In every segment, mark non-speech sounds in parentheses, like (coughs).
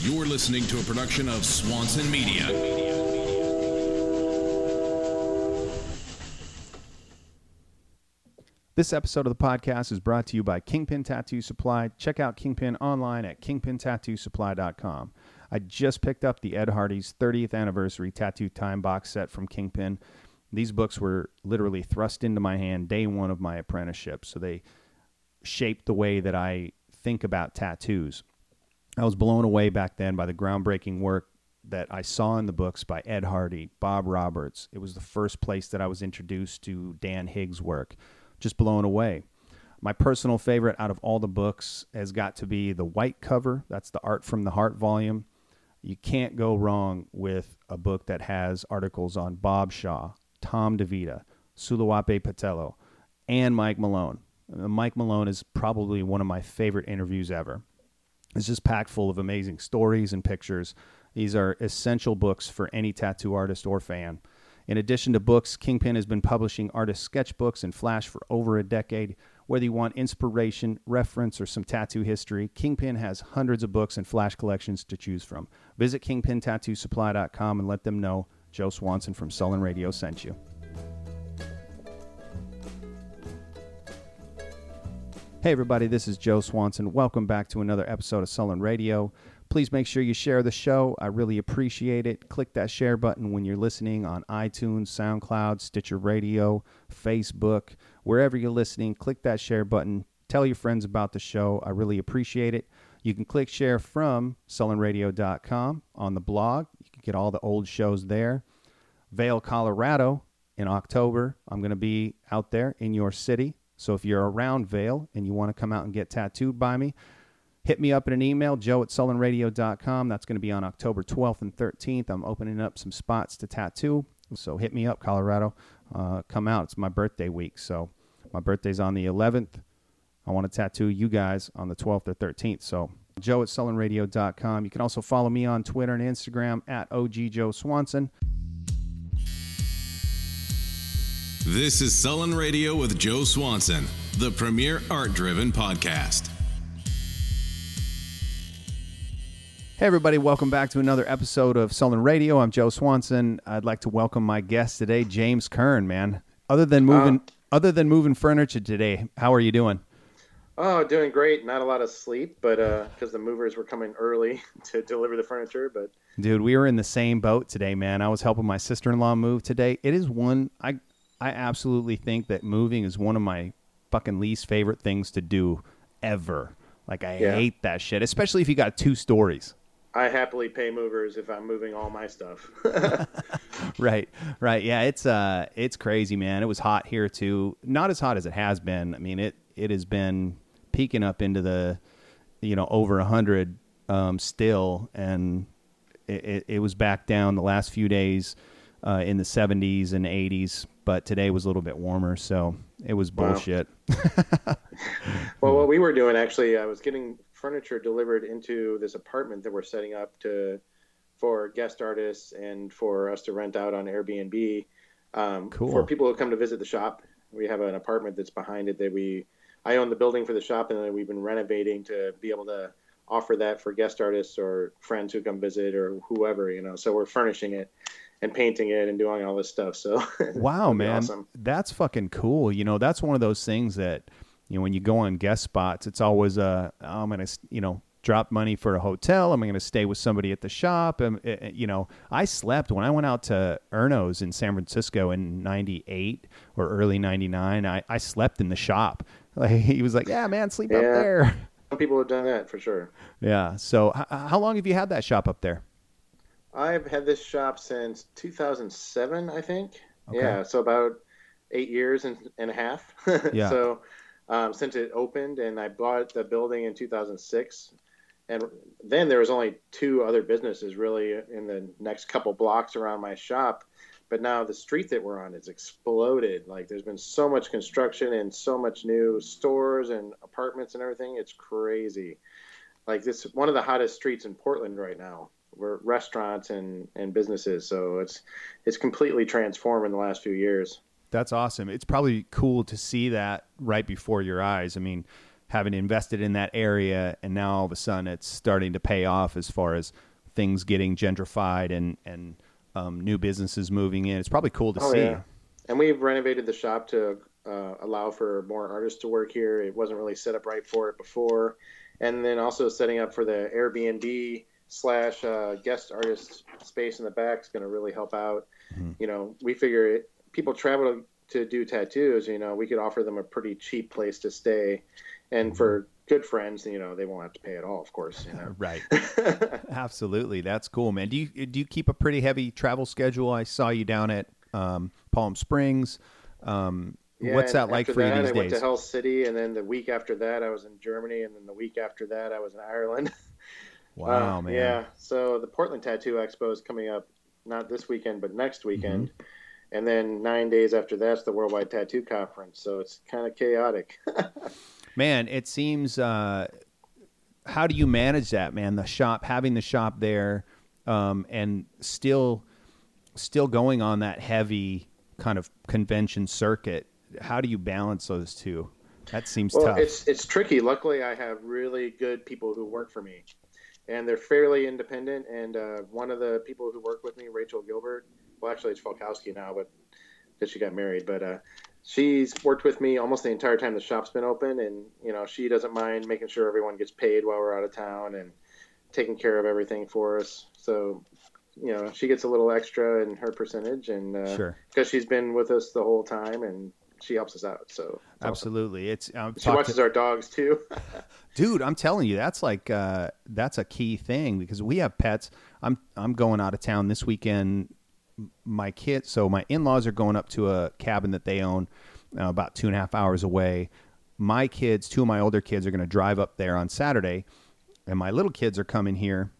You're listening to a production of Swanson Media. This episode of the podcast is brought to you by Kingpin Tattoo Supply. Check out Kingpin online at kingpintattoosupply.com. I just picked up the Ed Hardy's 30th anniversary tattoo time box set from Kingpin. These books were literally thrust into my hand day one of my apprenticeship, so they shaped the way that I think about tattoos. I was blown away back then by the groundbreaking work that I saw in the books by Ed Hardy, Bob Roberts. It was the first place that I was introduced to Dan Higgs' work. Just blown away. My personal favorite out of all the books has got to be the white cover. That's the Art from the Heart volume. You can't go wrong with a book that has articles on Bob Shaw, Tom DeVita, Sulu'ape Petelo, and Mike Malone. Uh, Mike Malone is probably one of my favorite interviews ever. It's just packed full of amazing stories and pictures. These are essential books for any tattoo artist or fan. In addition to books, Kingpin has been publishing artist sketchbooks and Flash for over a decade. Whether you want inspiration, reference, or some tattoo history, Kingpin has hundreds of books and Flash collections to choose from. Visit kingpintattoosupply.com and let them know Joe Swanson from Sullen Radio sent you. Hey, everybody, this is Joe Swanson. Welcome back to another episode of Sullen Radio. Please make sure you share the show. I really appreciate it. Click that share button when you're listening on iTunes, SoundCloud, Stitcher Radio, Facebook, wherever you're listening. Click that share button. Tell your friends about the show. I really appreciate it. You can click share from sullenradio.com on the blog. You can get all the old shows there. Vail, Colorado in October. I'm going to be out there in your city. So if you're around Vail and you want to come out and get tattooed by me, hit me up in an email, joe at sullenradio.com. That's going to be on October 12th and 13th. I'm opening up some spots to tattoo. So hit me up, Colorado. Uh, come out. It's my birthday week. So my birthday's on the 11th. I want to tattoo you guys on the 12th or 13th. So joe at sullenradio.com. You can also follow me on Twitter and Instagram at OG Joe Swanson. This is Sullen Radio with Joe Swanson, the premier art driven podcast. Hey, everybody, welcome back to another episode of Sullen Radio. I'm Joe Swanson. I'd like to welcome my guest today, James Kern, man. Other than moving, uh, other than moving furniture today, how are you doing? Oh, doing great. Not a lot of sleep, but because uh, the movers were coming early (laughs) to deliver the furniture. But dude, we were in the same boat today, man. I was helping my sister-in-law move today. It is one I I absolutely think that moving is one of my fucking least favorite things to do ever. Like I yeah. hate that shit, especially if you got two stories. I happily pay movers if I'm moving all my stuff. (laughs) (laughs) right, right. Yeah, it's uh it's crazy, man. It was hot here too. Not as hot as it has been. I mean, it it has been peaking up into the you know over a hundred um, still, and it, it, it was back down the last few days uh, in the 70s and 80s but today was a little bit warmer, so it was bullshit. Wow. (laughs) well, what we were doing actually, I was getting furniture delivered into this apartment that we're setting up to for guest artists and for us to rent out on Airbnb. Um, cool. For people who come to visit the shop, we have an apartment that's behind it that we. I own the building for the shop, and then we've been renovating to be able to offer that for guest artists or friends who come visit or whoever, you know. So we're furnishing it and painting it and doing all this stuff. So (laughs) wow, man, awesome. that's fucking cool. You know, that's one of those things that you know when you go on guest spots, it's always uh, I'm gonna you know drop money for a hotel. I'm going to stay with somebody at the shop. And, eh, eh, you know, I slept when I went out to Erno's in San Francisco in 98 or early 99. I, I slept in the shop. (laughs) Like, he was like, yeah, man, sleep yeah. up there. (laughs) Some people have done that for sure. Yeah. So h- how long have you had that shop up there? I've had this shop since 2007, I think. Okay. Yeah, so about eight years and, and a half. (laughs) yeah. So um, since it opened, and I bought the building in 2006, and then there was only two other businesses really in the next couple blocks around my shop. But now the street that we're on has exploded. Like there's been so much construction and so much new stores and apartments and everything. It's crazy. Like this, one of the hottest streets in Portland right now we're restaurants and, and businesses. So it's it's completely transformed in the last few years. That's awesome. It's probably cool to see that right before your eyes. I mean, having invested in that area and now all of a sudden it's starting to pay off as far as things getting gentrified and and um, new businesses moving in. It's probably cool to oh, see. Yeah. And we've renovated the shop to uh, allow for more artists to work here. It wasn't really set up right for it before, and then also setting up for the Airbnb slash uh, guest artist space in the back is going to really help out. Mm-hmm. You know, we figure it, people travel to do tattoos. You know, we could offer them a pretty cheap place to stay, and for good friends, you know, they won't have to pay at all, of course. You know? right. (laughs) Absolutely. That's cool, man. Do you do you keep a pretty heavy travel schedule? I saw you down at um, Palm Springs. Um, yeah, what's that like for that, you these I days? I went to Hell City, and then the week after that, I was in Germany, and then the week after that, I was in Ireland. (laughs) wow, uh, man. Yeah. So the Portland Tattoo Expo is coming up, not this weekend, but next weekend. Mm-hmm. And then nine days after that's the Worldwide Tattoo Conference. So it's kind of chaotic. (laughs) man, it seems. Uh, how do you manage that, man? The shop, having the shop there, um, and still, still going on that heavy kind of convention circuit. How do you balance those two? That seems well, tough. It's it's tricky. Luckily, I have really good people who work for me, and they're fairly independent. And uh, one of the people who work with me, Rachel Gilbert, well, actually it's Falkowski now, but because she got married, but uh, she's worked with me almost the entire time the shop's been open, and you know she doesn't mind making sure everyone gets paid while we're out of town and taking care of everything for us. So you know she gets a little extra in her percentage, and uh, sure because she's been with us the whole time and she helps us out. So it's absolutely, awesome. it's um, she watches to... our dogs too. (laughs) Dude, I'm telling you, that's like uh, that's a key thing because we have pets. I'm I'm going out of town this weekend my kids, so my in laws are going up to a cabin that they own uh, about two and a half hours away. My kids, two of my older kids, are going to drive up there on Saturday, and my little kids are coming here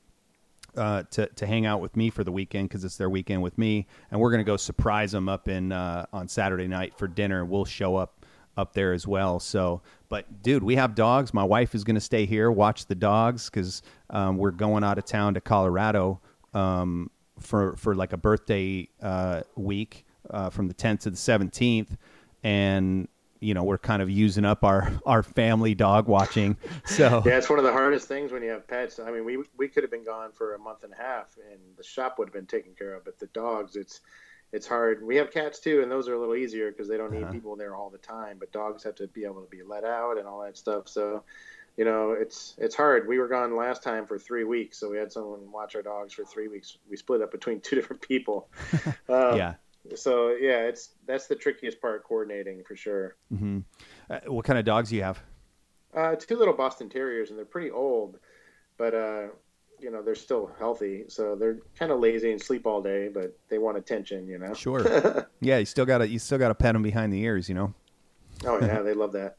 uh, to to hang out with me for the weekend because it's their weekend with me, and we're to go surprise them up in uh, on Saturday night for dinner. We'll show up up there as well. So, but dude, we have dogs. My wife is to stay here, watch the dogs because um, we're going out of town to Colorado um, for for like a birthday uh, week uh, from the 10th to the 17th, and you know we're kind of using up our our family dog watching. So (laughs) yeah, it's one of the hardest things when you have pets. I mean, we we could have been gone for a month and a half, and the shop would have been taken care of. But the dogs, it's it's hard. We have cats too, and those are a little easier because they don't need uh-huh. people there all the time. But dogs have to be able to be let out and all that stuff. So you know, it's it's hard. We were gone last time for three weeks, so we had someone watch our dogs for three weeks. We split up between (laughs) two different people. Um, (laughs) yeah. So yeah, it's that's the trickiest part, coordinating for sure. Mm-hmm. Uh, what kind of dogs do you have? Uh, two little Boston Terriers, and they're pretty old, but uh, you know they're still healthy. So they're kind of lazy and sleep all day, but they want attention. You know. Sure. (laughs) yeah, you still got to you still got to pet them behind the ears. You know. oh yeah, (laughs) they love that.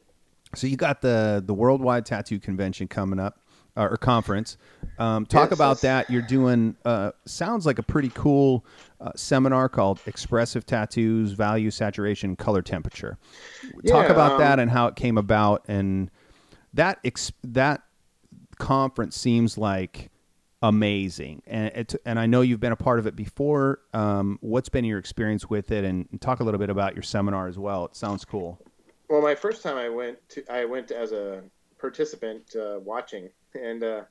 So you got the the Worldwide Tattoo Convention coming up uh, or conference. Um, talk yes, about that. You're doing uh, sounds like a pretty cool uh, seminar called "Expressive Tattoos: Value, Saturation, Color, Temperature." Talk yeah, about um, that and how it came about, and that ex- that conference seems like amazing, and it, and I know you've been a part of it before. Um, what's been your experience with it, and, and talk a little bit about your seminar as well. It sounds cool. Well, my first time I went to, I went as a participant uh, watching, and uh,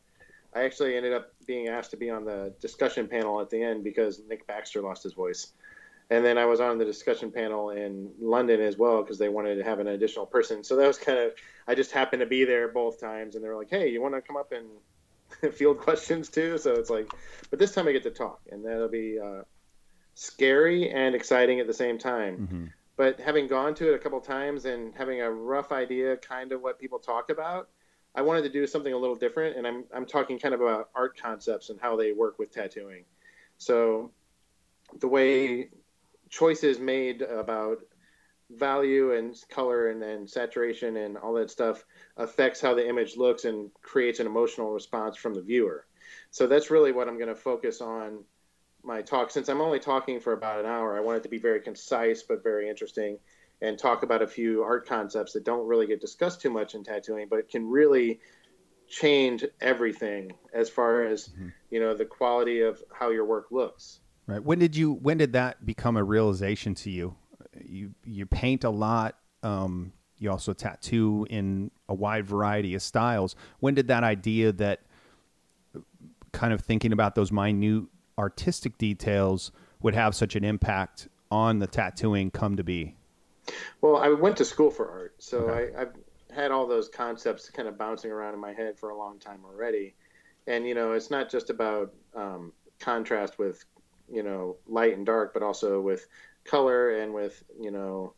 I actually ended up being asked to be on the discussion panel at the end because Nick Baxter lost his voice. And then I was on the discussion panel in London as well because they wanted to have an additional person. So that was kind of, I just happened to be there both times, and they were like, "Hey, you want to come up and (laughs) field questions too?" So it's like, but this time I get to talk, and that'll be uh, scary and exciting at the same time. Mm-hmm but having gone to it a couple times and having a rough idea kind of what people talk about i wanted to do something a little different and i'm, I'm talking kind of about art concepts and how they work with tattooing. So the way choices made about value and color and, and saturation and all that stuff affects how the image looks and creates an emotional response from the viewer. So that's really what i'm going to focus on my talk, since I'm only talking for about an hour, I want it to be very concise but very interesting and talk about a few art concepts that don't really get discussed too much in tattooing, but can really change everything as far as mm-hmm. you know the quality of how your work looks. Right. When did you when did that become a realization to you? you you paint a lot. Um, you also tattoo in a wide variety of styles. When did that idea that kind of thinking about those minute artistic details would have such an impact on the tattooing come to be? Well, I went to school for art, so okay. I, I've had all those concepts kind of bouncing around in my head for a long time already. And you know, it's not just about um, contrast with you know light and dark, but also with color and with you know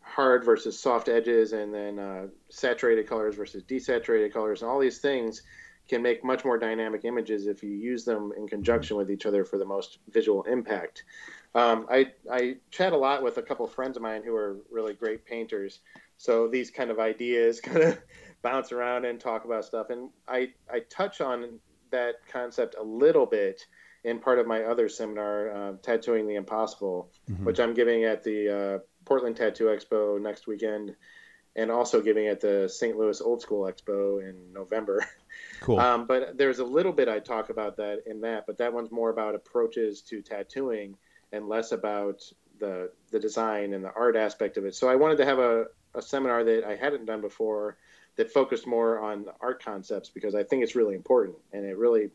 hard versus soft edges, and then uh, saturated colors versus desaturated colors, and all these things can make much more dynamic images if you use them in conjunction with each other for the most visual impact. Um, I, I chat a lot with a couple of friends of mine who are really great painters. So these kind of ideas (laughs) kind of bounce around and talk about stuff. And I, I touch on that concept a little bit in part of my other seminar, uh, Tattooing the Impossible, mm-hmm. which I'm giving at the uh, Portland Tattoo Expo next weekend and also giving at the St. Louis Old School Expo in November. (laughs) Cool. Um, but there's a little bit I talk about that in that, but that one's more about approaches to tattooing and less about the the design and the art aspect of it. So I wanted to have a, a seminar that I hadn't done before that focused more on art concepts because I think it's really important and it really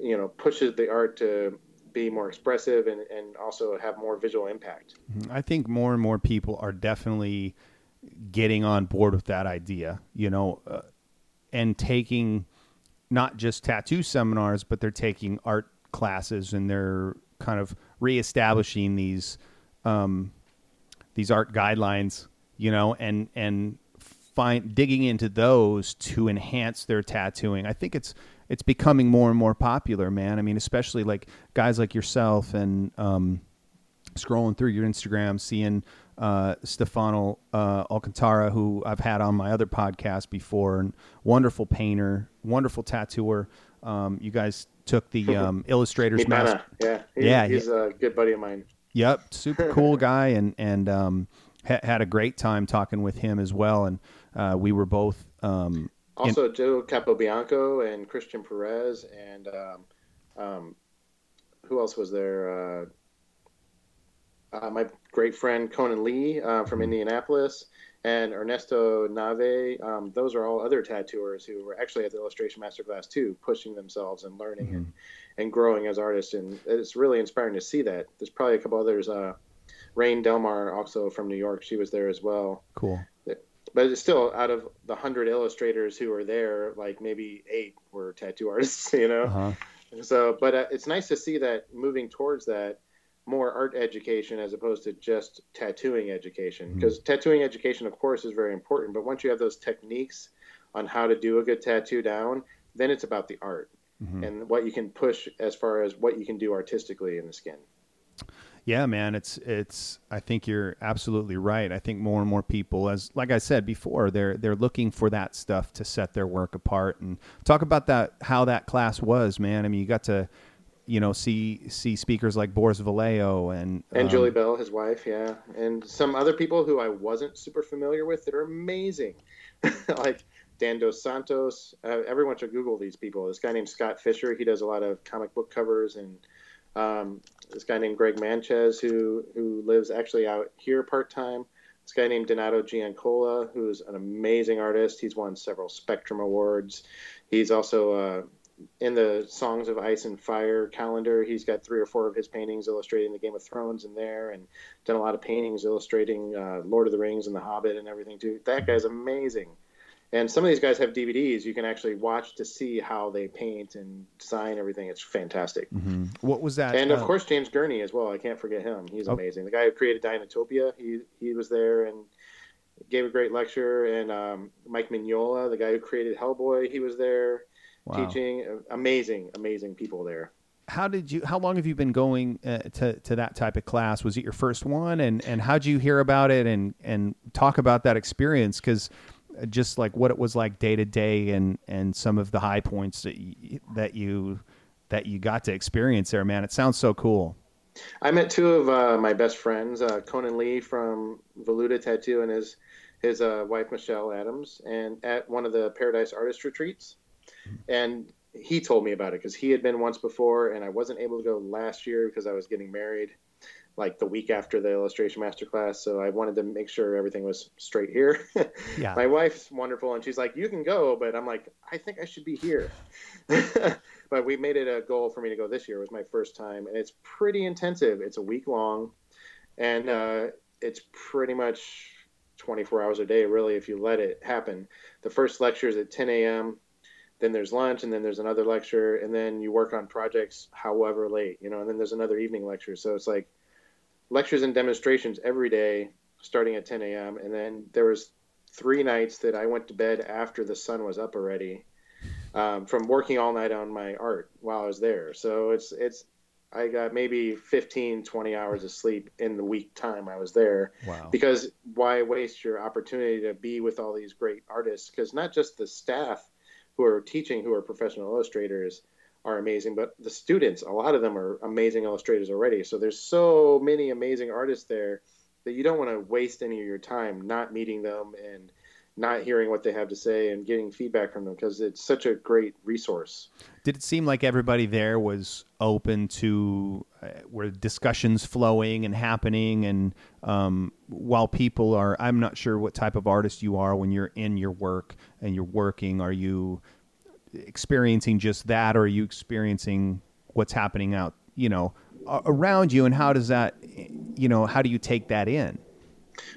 you know pushes the art to be more expressive and, and also have more visual impact. Mm-hmm. I think more and more people are definitely getting on board with that idea, you know, uh, and taking not just tattoo seminars, but they're taking art classes and they're kind of reestablishing these um, these art guidelines, you know, and and find digging into those to enhance their tattooing. I think it's it's becoming more and more popular, man. I mean, especially like guys like yourself and um, scrolling through your Instagram, seeing uh, Stefano uh, Alcantara, who I've had on my other podcast before, and wonderful painter, wonderful tattooer. Um, you guys took the (laughs) um, illustrators master. Yeah, he, yeah, he's he, a good buddy of mine. Yep, super (laughs) cool guy, and and um, ha- had a great time talking with him as well. And uh, we were both um, also in- Joe Capobianco and Christian Perez, and um, um, who else was there? Uh, uh, my great friend Conan Lee uh, from mm-hmm. Indianapolis and Ernesto Nave. Um, those are all other tattooers who were actually at the illustration masterclass too, pushing themselves and learning mm-hmm. and, and growing as artists. And it's really inspiring to see that. There's probably a couple others. Uh, Rain Delmar, also from New York, she was there as well. Cool. But it's still out of the hundred illustrators who were there, like maybe eight were tattoo artists, (laughs) you know. Uh-huh. So, but uh, it's nice to see that moving towards that more art education as opposed to just tattooing education. Because mm-hmm. tattooing education, of course, is very important. But once you have those techniques on how to do a good tattoo down, then it's about the art mm-hmm. and what you can push as far as what you can do artistically in the skin. Yeah, man, it's it's. I think you're absolutely right. I think more and more people, as like I said before, they're they're looking for that stuff to set their work apart. And talk about that, how that class was, man. I mean, you got to you know see see speakers like Boris Vallejo and and um, Julie Bell, his wife, yeah, and some other people who I wasn't super familiar with that are amazing, (laughs) like Dan Dos Santos. Uh, everyone should Google these people. This guy named Scott Fisher, he does a lot of comic book covers, and um, this guy named Greg Manchess, who who lives actually out here part time. This guy named Donato Giancola, who's an amazing artist. He's won several Spectrum Awards. He's also uh, in the Songs of Ice and Fire calendar, he's got three or four of his paintings illustrating the Game of Thrones in there, and done a lot of paintings illustrating uh, Lord of the Rings and The Hobbit and everything too. That guy's amazing. And some of these guys have DVDs you can actually watch to see how they paint and design everything. It's fantastic. Mm-hmm. What was that? And of uh, course, James Gurney as well. I can't forget him. He's oh. amazing. The guy who created Dinotopia, he he was there and gave a great lecture. And um, Mike Mignola, the guy who created Hellboy, he was there wow. teaching. Amazing, amazing people there. How did you? How long have you been going uh, to to that type of class? Was it your first one? And and how did you hear about it? And and talk about that experience because uh, just like what it was like day to day and and some of the high points that you, that you that you got to experience there, man. It sounds so cool. I met two of uh, my best friends, uh, Conan Lee from Voluta Tattoo and his his uh, wife Michelle Adams, and at one of the Paradise Artist Retreats and he told me about it because he had been once before, and I wasn't able to go last year because I was getting married. like the week after the illustration master class. So I wanted to make sure everything was straight here. (laughs) yeah. My wife's wonderful and she's like, you can go, but I'm like, I think I should be here. (laughs) but we made it a goal for me to go this year. It was my first time and it's pretty intensive. It's a week long and uh, it's pretty much 24 hours a day, really, if you let it happen. The first lecture is at 10 a.m then there's lunch and then there's another lecture and then you work on projects however late you know and then there's another evening lecture so it's like lectures and demonstrations every day starting at 10 a.m. And then there was three nights that I went to bed after the sun was up already um, from working all night on my art while I was there. So it's it's I got maybe 15, 20 hours of sleep in the week time I was there. Wow. Because why waste your opportunity to be with all these great artists? Because not just the staff who are teaching, who are professional illustrators, are amazing, but the students, a lot of them are amazing illustrators already. So there's so many amazing artists there that you don't want to waste any of your time not meeting them and not hearing what they have to say and getting feedback from them because it's such a great resource. Did it seem like everybody there was open to uh, where discussions flowing and happening? And um, while people are, I'm not sure what type of artist you are when you're in your work and you're working. Are you experiencing just that, or are you experiencing what's happening out, you know, around you, and how does that, you know, how do you take that in?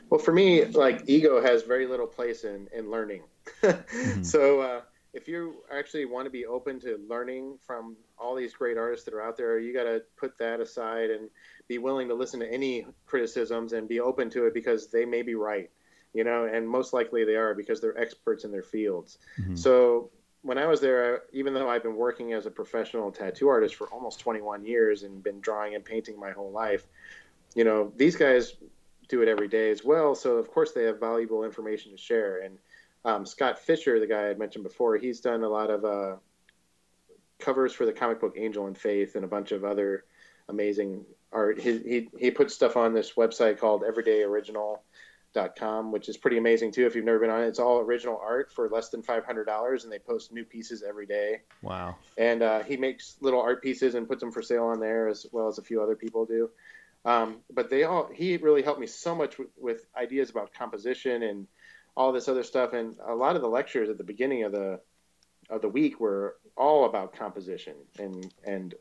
Well, for me, like ego has very little place in in learning. (laughs) mm-hmm. So uh, if you actually want to be open to learning from all these great artists that are out there, you got to put that aside and be willing to listen to any criticisms and be open to it because they may be right, you know, and most likely they are because they're experts in their fields. Mm-hmm. So when I was there, even though I've been working as a professional tattoo artist for almost 21 years and been drawing and painting my whole life, you know, these guys do it every day as well. So of course they have valuable information to share. And um, Scott Fisher, the guy I mentioned before, he's done a lot of uh, covers for the comic book Angel and Faith and a bunch of other amazing art. He, he, he puts stuff on this website called Everyday Original com, which is pretty amazing too. If you've never been on it, it's all original art for less than five hundred dollars, and they post new pieces every day. Wow! And uh, he makes little art pieces and puts them for sale on there, as well as a few other people do. Um, but they all he really helped me so much with, with ideas about composition and all this other stuff. And a lot of the lectures at the beginning of the of the week were all about composition and and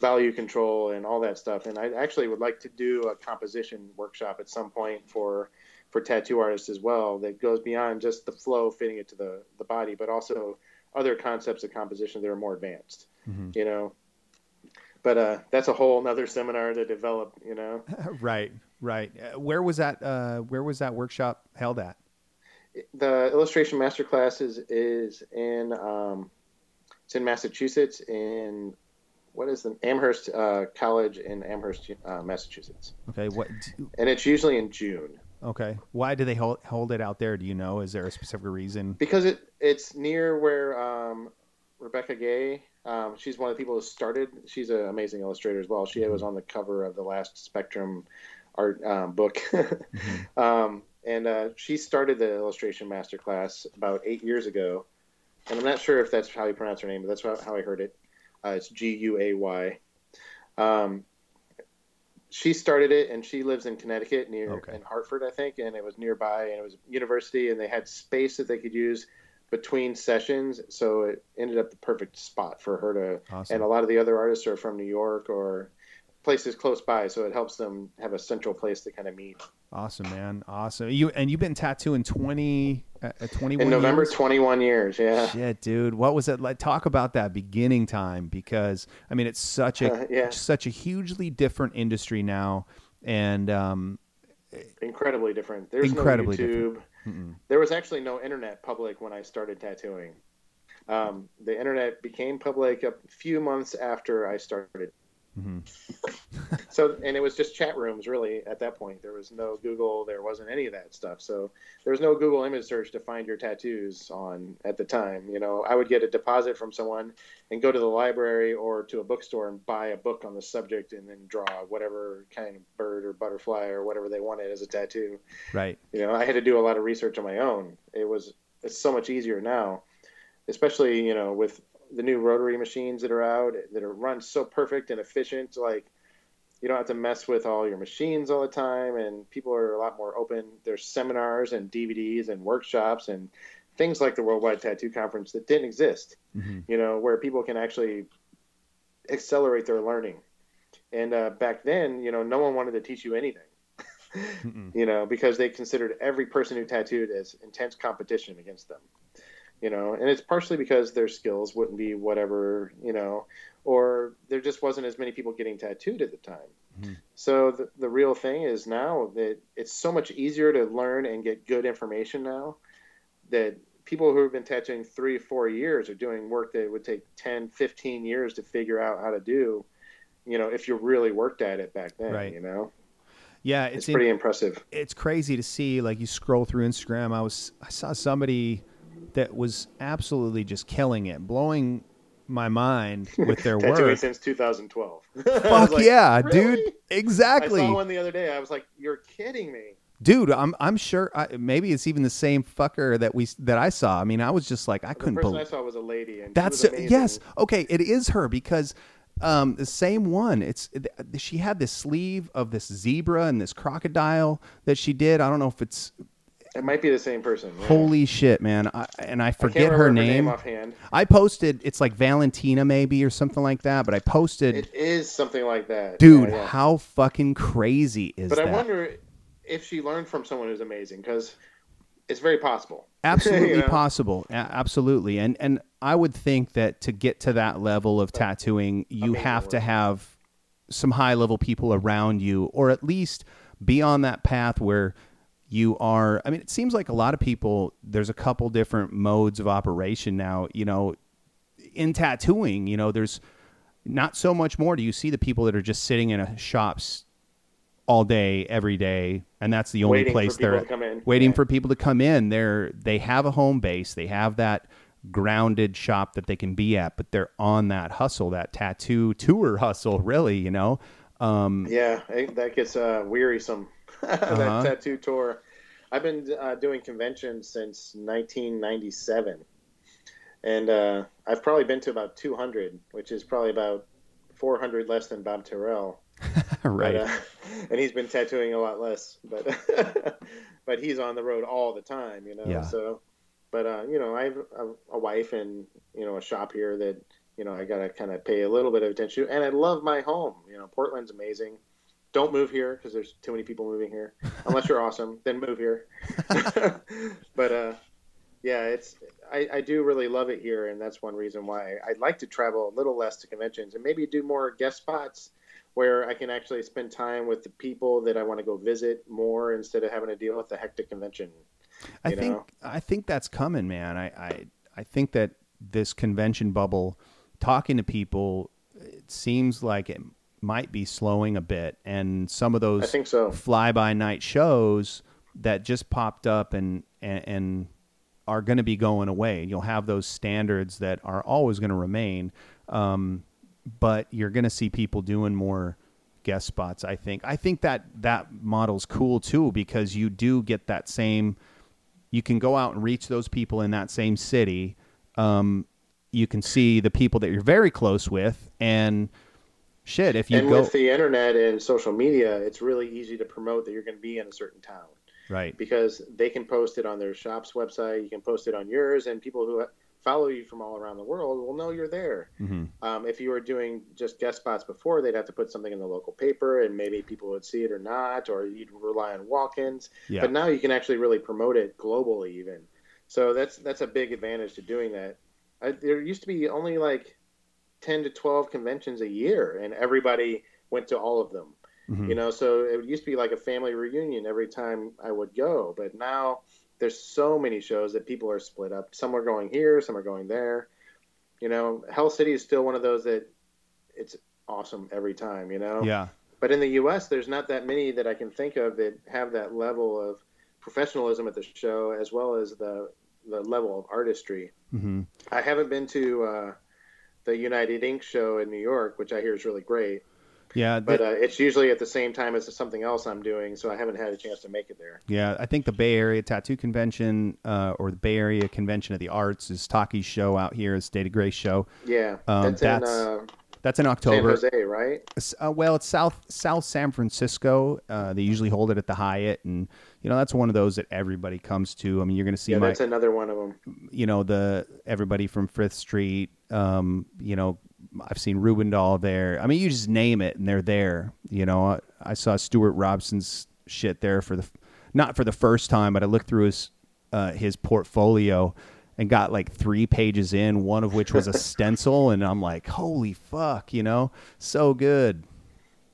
value control and all that stuff. And I actually would like to do a composition workshop at some point for for tattoo artists as well that goes beyond just the flow fitting it to the, the body, but also other concepts of composition that are more advanced, mm-hmm. you know. But uh, that's a whole another seminar to develop, you know. (laughs) right, right. Uh, where was that? Uh, where was that workshop held at? The illustration masterclass is is in um, it's in Massachusetts in what is the Amherst uh, College in Amherst, uh, Massachusetts. Okay, what? And it's usually in June. Okay. Why do they hold, hold it out there? Do you know? Is there a specific reason? Because it it's near where um, Rebecca Guay. Um, she's one of the people who started. She's an amazing illustrator as well. She mm-hmm. was on the cover of the last Spectrum art um, book, (laughs) mm-hmm. um, and uh, she started the illustration masterclass about eight years ago. And I'm not sure if that's how you pronounce her name, but that's how I heard it. Uh, it's G U A Y. Um, she started it and she lives in Connecticut near okay. in Hartford, I think, and it was nearby and it was university and they had space that they could use between sessions, so it ended up the perfect spot for her to. Awesome. And a lot of the other artists are from New York or places close by, so it helps them have a central place to kind of meet. Awesome, man. Awesome. You and you've been tattooing twenty uh, uh twenty one. In November, years? twenty one years. Yeah. Shit, dude. What was it like? Talk about that beginning time because I mean it's such a uh, yeah. such a hugely different industry now, and um, incredibly different. There's incredibly no YouTube. Different. There was actually no internet public when I started tattooing. Um, the internet became public a few months after I started Mm-hmm. (laughs) so, and it was just chat rooms really at that point. There was no Google, there wasn't any of that stuff. So there was no Google image search to find your tattoos on at the time. You know, I would get a deposit from someone and go to the library or to a bookstore and buy a book on the subject and then draw whatever kind of bird or butterfly or whatever they wanted as a tattoo. Right. You know, I had to do a lot of research on my own. It was, it's so much easier now especially you know with the new rotary machines that are out that are run so perfect and efficient. Like, you don't have to mess with all your machines all the time, and people are a lot more open. There's seminars and DVDs and workshops and things like the Worldwide Tattoo Conference that didn't exist. Mm-hmm. You know, where people can actually accelerate their learning. And uh, back then, you know, no one wanted to teach you anything. (laughs) you know, because they considered every person who tattooed as intense competition against them. You know, and it's partially because their skills wouldn't be whatever, you know, or there just wasn't as many people getting tattooed at the time. Mm-hmm. So the, the real thing is now that it's so much easier to learn and get good information now that people who have been tattooing three, four years are doing work that would take 10, 15 years to figure out how to do, you know, if you really worked at it back then, right. you know? Yeah, it's, it's pretty in, impressive. It's crazy to see. Like you scroll through Instagram, I was I saw somebody that was absolutely just killing it, blowing my mind (laughs) with their work since 2012. (laughs) Fuck like, yeah, really? dude! Exactly. I saw one the other day. I was like, "You're kidding me." Dude, I'm I'm sure I, maybe it's even the same fucker that we that I saw. I mean, I was just like I couldn't believe. I saw was a lady, and that's yes. Okay, it is her because um, the same one. It's she had this sleeve of this zebra and this crocodile that she did. I don't know if it's. It might be the same person. Yeah. Holy shit, man! I, and I forget I her, name. her name. I posted. It's like Valentina, maybe or something like that. But I posted. It is something like that, dude. Yeah, yeah. How fucking crazy is but that? But I wonder if she learned from someone who's amazing because it's very possible. (laughs) Absolutely you know? possible. absolutely. And and I would think that to get to that level of tattooing, you Amazing have work. to have some high level people around you or at least be on that path where you are I mean it seems like a lot of people there's a couple different modes of operation now, you know, in tattooing, you know, there's not so much more do you see the people that are just sitting in a shops all day, every day, and that's the only waiting place they're waiting yeah. for people to come in. They're they have a home base, they have that grounded shop that they can be at, but they're on that hustle, that tattoo tour (laughs) hustle, really, you know. Um, yeah, that gets uh, wearisome. (laughs) that uh-huh. tattoo tour. I've been uh, doing conventions since 1997, and uh, I've probably been to about 200, which is probably about 400 less than Bob Tyrrell. (laughs) right. But, uh, (laughs) and he's been tattooing a lot less, but (laughs) but he's on the road all the time, you know. Yeah. So, but uh, you know, I have a, a, wife and you know a shop here that you know I gotta kind of pay a little bit of attention, to, and I love my home. You know, Portland's amazing. Don't move here because there's too many people moving here. Unless you're awesome, (laughs) then move here. (laughs) but uh, yeah, it's I, I do really love it here, and that's one reason why I'd like to travel a little less to conventions and maybe do more guest spots where I can actually spend time with the people that I want to go visit more instead of having to deal with the hectic convention. I think know? I think that's coming, man. I, I I think that this convention bubble, talking to people, it seems like it might be slowing a bit, and some of those I think so. fly by night shows that just popped up and and, and are going to be going away. You'll have those standards that are always going to remain. Um, but you're going to see people doing more guest spots. I think. I think that that model's cool too because you do get that same. You can go out and reach those people in that same city. Um, you can see the people that you're very close with, and shit, if you and go with the internet and social media, it's really easy to promote that you're going to be in a certain town, right? Because they can post it on their shop's website, you can post it on yours, and people who follow you from all around the world will know you're there. Mm-hmm. Um, if you were doing just guest spots before, they'd have to put something in the local paper, and maybe people would see it or not, or you'd rely on walk-ins. Yeah. But now you can actually really promote it globally, even. So that's that's a big advantage to doing that. I, there used to be only like ten to twelve conventions a year, and everybody went to all of them. Mm-hmm. You know, so it used to be like a family reunion every time I would go, but now there's so many shows that people are split up. Some are going here, some are going there. You know, Hell City is still one of those that it's awesome every time. You know. Yeah. But in the U.S., there's not that many that I can think of that have that level of professionalism at the show, as well as the the level of artistry. Mm-hmm. I haven't been to uh, the United Ink show in New York, which I hear is really great. Yeah, but uh, it's usually at the same time as something else I'm doing, so I haven't had a chance to make it there. Yeah, I think the Bay Area Tattoo Convention uh, or the Bay Area Convention of the Arts is Taki's show out here. Is State of Grace show. Yeah, um, that's, that's... In, uh, That's in October. San Jose, right? Uh, well, it's South South San Francisco. Uh, they usually hold it at the Hyatt, and you know that's one of those that everybody comes to. I mean, you're going to see. Yeah, my, that's another one of them. You know, the everybody from Frith Street. Um, you know, I've seen Rubendahl there. I mean, you just name it, and they're there. You know, I, I saw Stuart Robson's shit there for the, not for the first time, but I looked through his uh, his portfolio and got like three pages in, one of which was a (laughs) stencil, and I'm like, holy fuck, you know, so good.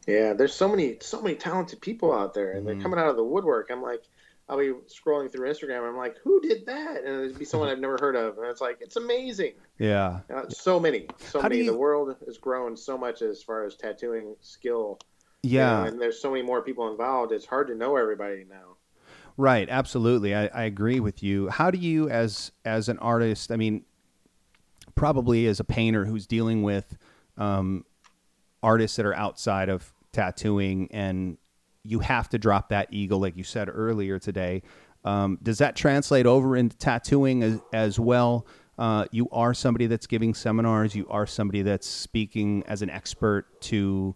Yeah, there's so many so many talented people out there, and mm-hmm. they're coming out of the woodwork. I'm like, I'll be scrolling through Instagram. I'm like, who did that? And it'd be someone I've never heard of, and it's like, it's amazing. Yeah, uh, so many, so How many. You... The world has grown so much as far as tattooing skill. Yeah, you know, and there's so many more people involved. It's hard to know everybody now. Right, absolutely. I, I agree with you. How do you, as as an artist, I mean, probably as a painter who's dealing with um, artists that are outside of tattooing, and you have to drop that ego, like you said earlier today. Um, does that translate over into tattooing as, as well? Uh, you are somebody that's giving seminars. You are somebody that's speaking as an expert to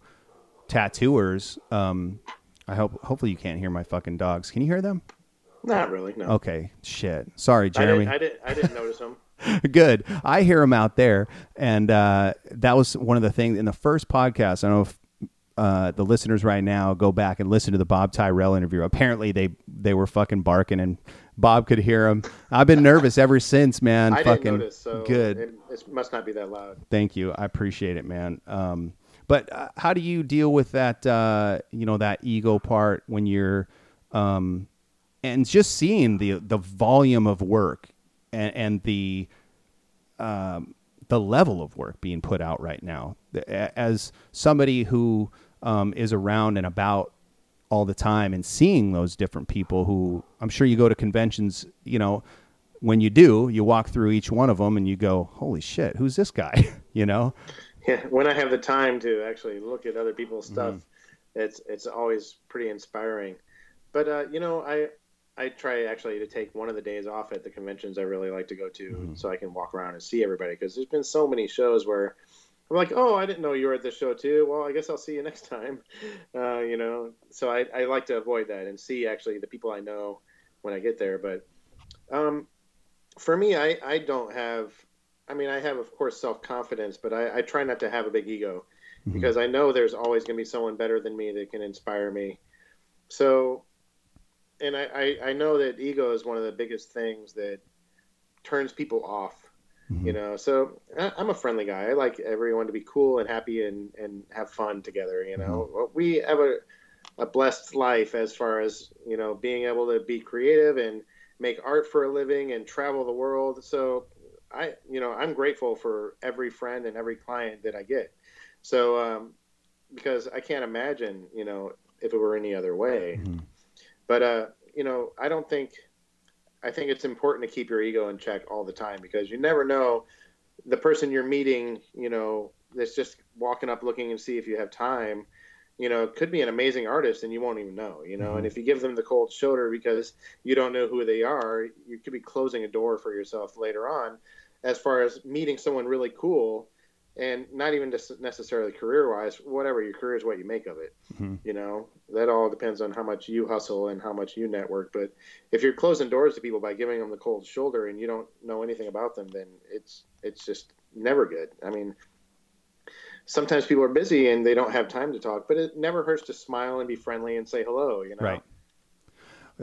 tattooers. Um, I hope hopefully you can't hear my fucking dogs. Can you hear them? Not really. No. Okay. Shit. Sorry, Jeremy. I didn't. I didn't, I (laughs) didn't notice them. Good. I hear them out there, and uh, that was one of the things in the first podcast. I don't know if uh, the listeners right now go back and listen to the Bob Tyrrell interview. Apparently, they they were fucking barking, and Bob could hear them. I've been nervous ever since, man. I fucking didn't notice. So good. It, it, must not be that loud. Thank you. I appreciate it, man. Um, but uh, how do you deal with that? Uh, you know, that ego part when you're, um, and just seeing the the volume of work and, and the um, the level of work being put out right now. As somebody who um, is around and about all the time and seeing those different people who I'm sure you go to conventions, you know, when you do, you walk through each one of them and you go, "Holy shit, who's this guy?" (laughs) you know? (laughs) yeah, when I have the time to actually look at other people's mm-hmm. stuff, mm-hmm. it's it's always pretty inspiring. But uh, you know, I I try actually to take one of the days off at the conventions I really like to go to, mm-hmm. so I can walk around and see everybody. Because there's been so many shows where I'm like, oh, I didn't know you were at the show too. Well, I guess I'll see you next time. (laughs) Uh, you know, so I, I like to avoid that and see actually the people I know when I get there. But um, for me, I I don't have I mean, I have, of course, self confidence, but I, I, try not to have a big ego mm-hmm. because I know there's always going to be someone better than me that can inspire me. So, and I, I, I, know that ego is one of the biggest things that turns people off, mm-hmm. you know. So I, am a friendly guy. I like everyone to be cool and happy and, and have fun together, you know. Mm-hmm. We have a, a blessed life as far as, you know, being able to be creative and make art for a living and travel the world. So I, you know, I'm grateful for every friend and every client that I get. So, um, because I can't imagine, you know, if it were any other way. Mm-hmm. But, uh, you know, I don't think, I think it's important to keep your ego in check all the time because you never know the person you're meeting, you know, that's just walking up looking and see if you have time you know, could be an amazing artist and you won't even know, you know. Mm-hmm. And if you give them the cold shoulder because you don't know who they are, you could be closing a door for yourself later on as far as meeting someone really cool and not even just necessarily career wise, whatever your career is, what you make of it. Mm-hmm. You know, that all depends on how much you hustle and how much you network. But if you're closing doors to people by giving them the cold shoulder and you don't know anything about them, then it's it's just never good. I mean, sometimes people are busy and they don't have time to talk, but it never hurts to smile and be friendly and say hello. You know, right.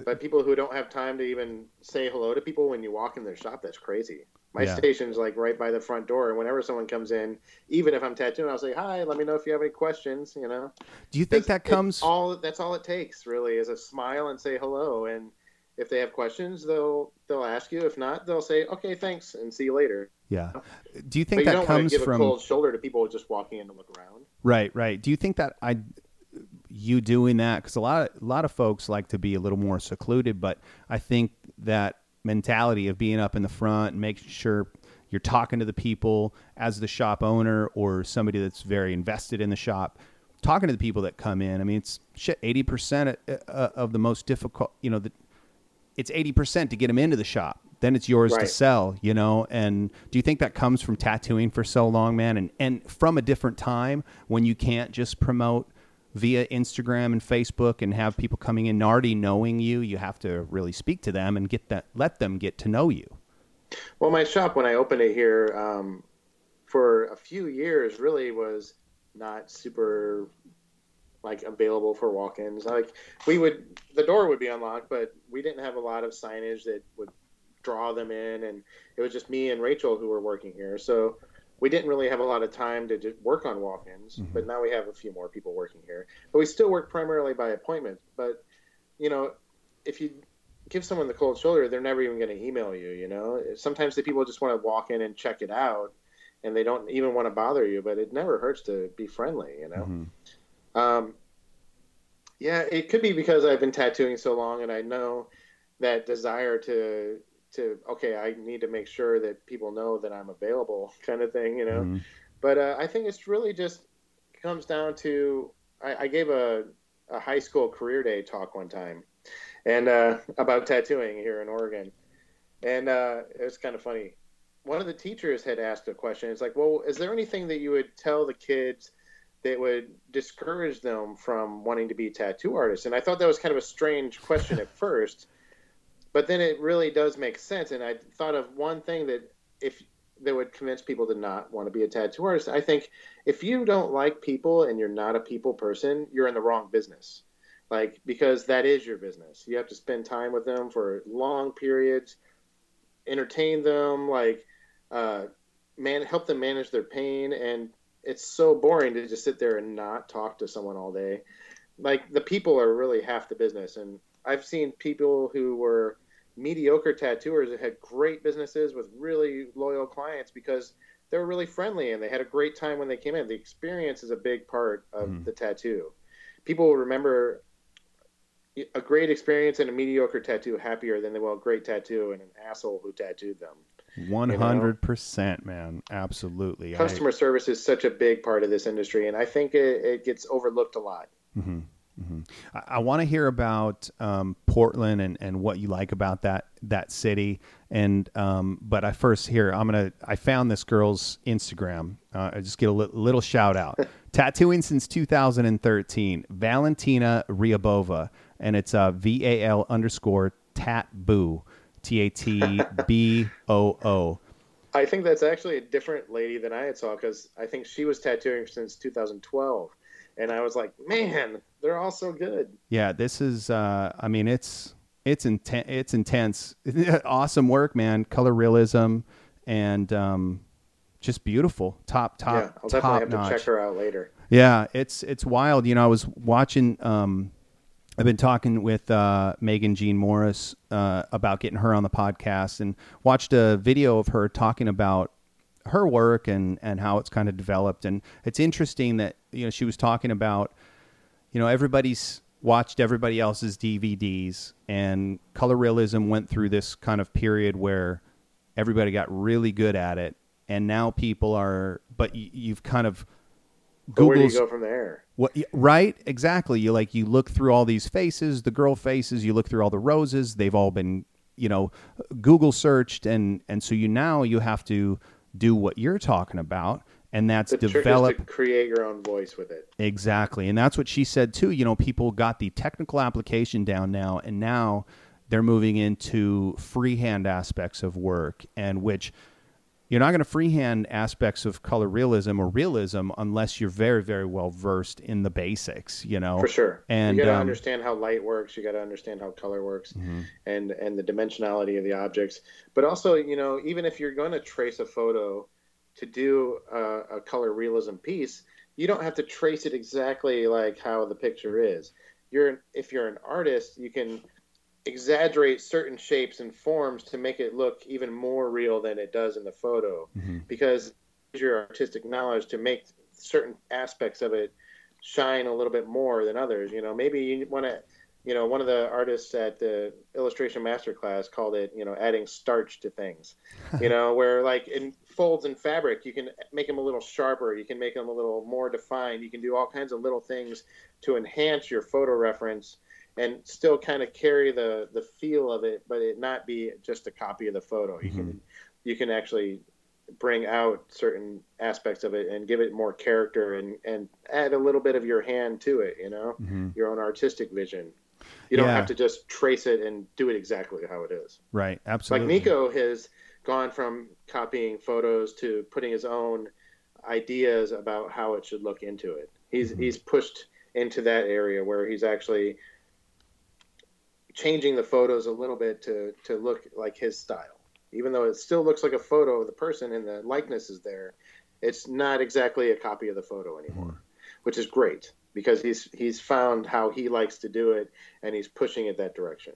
But people who don't have time to even say hello to people when you walk in their shop, that's crazy. My yeah. station's like right by the front door, and whenever someone comes in, even if I'm tattooing, I'll say hi. Let me know if you have any questions. You know. Do you think that's, that comes all? That's all it takes, really, is a smile and say hello. And if they have questions, they'll they'll ask you. If not, they'll say okay, thanks, and see you later. Yeah. Do you think but that you comes give from a cold shoulder to people just walking in to look around? Right, right. Do you think that I you doing that because a lot of a lot of folks like to be a little more secluded, but I think that mentality of being up in the front and making sure you're talking to the people as the shop owner or somebody that's very invested in the shop talking to the people that come in i mean it's shit 80% uh, of the most difficult you know the, it's 80% to get them into the shop then it's yours right. to sell, you know. And do you think that comes from tattooing for so long, man, and and from a different time when you can't just promote via Instagram and Facebook and have people coming in already knowing you? You have to really speak to them and get that, let them get to know you. Well, my shop when I opened it here um, for a few years really was not super like available for walk-ins. Like we would, the door would be unlocked, but we didn't have a lot of signage that would draw them in, and it was just me and Rachel who were working here. So we didn't really have a lot of time to just work on walk-ins, mm-hmm. but now we have a few more people working here. But we still work primarily by appointment. But you know, if you give someone the cold shoulder, they're never even going to email you. You know, sometimes the people just want to walk in and check it out, and they don't even want to bother you. But it never hurts to be friendly. You know. Mm-hmm. Um, yeah, it could be because I've been tattooing so long, and I know that desire to to okay, I need to make sure that people know that I'm available, (laughs) kind of thing, you know. Mm-hmm. But uh, I think it's really just comes down to I, I gave a, a, high school career day talk one time, and uh, (laughs) about tattooing here in Oregon, and uh, it was kind of funny. One of the teachers had asked a question. It's like, well, is there anything that you would tell the kids? that would discourage them from wanting to be tattoo artists? And I thought that was kind of a strange question at first, but then it really does make sense. And I thought of one thing that if that would convince people to not want to be a tattoo artist. I think if you don't like people and you're not a people person, you're in the wrong business. Like because that is your business. You have to spend time with them for long periods, entertain them, like uh, man, help them manage their pain, and it's so boring to just sit there and not talk to someone all day. Like the people are really half the business, and I've seen people who were mediocre tattooers that had great businesses with really loyal clients because they were really friendly and they had a great time when they came in. The experience is a big part of mm. the tattoo. People will remember a great experience and a mediocre tattoo happier than they will a great tattoo and an asshole who tattooed them. One hundred percent, man. Absolutely. Customer I... service is such a big part of this industry, and I think it, it gets overlooked a lot. Mm-hmm. Mm-hmm. I, I want to hear about um, Portland and, and what you like about that that city. And um, but I first here I'm gonna I found this girl's Instagram. Uh, I just get a li- little shout out. (laughs) Tattooing since 2013, Valentina Riabova, and it's uh, V A L underscore tat boo. T A T B O O. I think that's actually a different lady than I had saw because I think she was tattooing since 2012, and I was like, man, they're all so good. Yeah, this is. Uh, I mean, it's it's intense. It's intense. (laughs) awesome work, man. Color realism and um, just beautiful. Top top. Yeah, I'll definitely have notch. to check her out later. Yeah, it's it's wild. You know, I was watching. Um, I've been talking with uh, Megan Jean Morris uh, about getting her on the podcast and watched a video of her talking about her work and, and how it's kind of developed. And it's interesting that, you know, she was talking about, you know, everybody's watched everybody else's DVDs and color realism went through this kind of period where everybody got really good at it. And now people are, but you've kind of Google's, where do you go from there? What right? Exactly. You like you look through all these faces, the girl faces. You look through all the roses. They've all been you know Google searched, and and so you now you have to do what you're talking about, and that's the develop to create your own voice with it. Exactly, and that's what she said too. You know, people got the technical application down now, and now they're moving into freehand aspects of work, and which you're not going to freehand aspects of color realism or realism unless you're very very well versed in the basics you know for sure and you got to um, understand how light works you got to understand how color works mm-hmm. and and the dimensionality of the objects but also you know even if you're going to trace a photo to do a, a color realism piece you don't have to trace it exactly like how the picture is. You're if you're an artist you can exaggerate certain shapes and forms to make it look even more real than it does in the photo. Mm-hmm. because your artistic knowledge to make certain aspects of it shine a little bit more than others you know. Maybe you want to you know one of the artists at the illustration masterclass called it you know adding starch to things. (laughs) You know where like in folds in fabric you can make them a little sharper you can make them a little more defined you can do all kinds of little things to enhance your photo reference and still kind of carry the the feel of it, but it not be just a copy of the photo. You mm-hmm. can you can actually bring out certain aspects of it and give it more character and and add a little bit of your hand to it. You know, mm-hmm. your own artistic vision. You don't yeah. have to just trace it and do it exactly how it is. Right. Absolutely. Like Nico has gone from copying photos to putting his own ideas about how it should look into it. He's mm-hmm. he's pushed into that area where he's actually changing the photos a little bit to to look like his style. Even though it still looks like a photo of the person and the likeness is there, it's not exactly a copy of the photo anymore, mm-hmm. which is great because he's he's found how he likes to do it and he's pushing it that direction.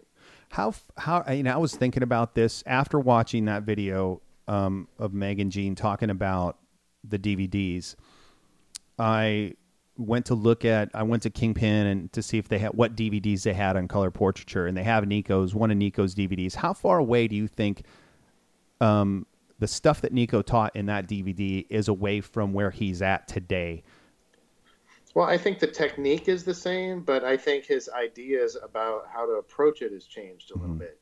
How how you know I was thinking about this after watching that video um, of Megan Jean talking about the DVDs. I went to look at I went to Kingpin and to see if they had what DVDs they had on color portraiture, and they have Nico's one of Nico's DVDs. How far away do you think um, the stuff that Nico taught in that DVD is away from where he's at today? Well, I think the technique is the same, but I think his ideas about how to approach it has changed a little mm-hmm. bit.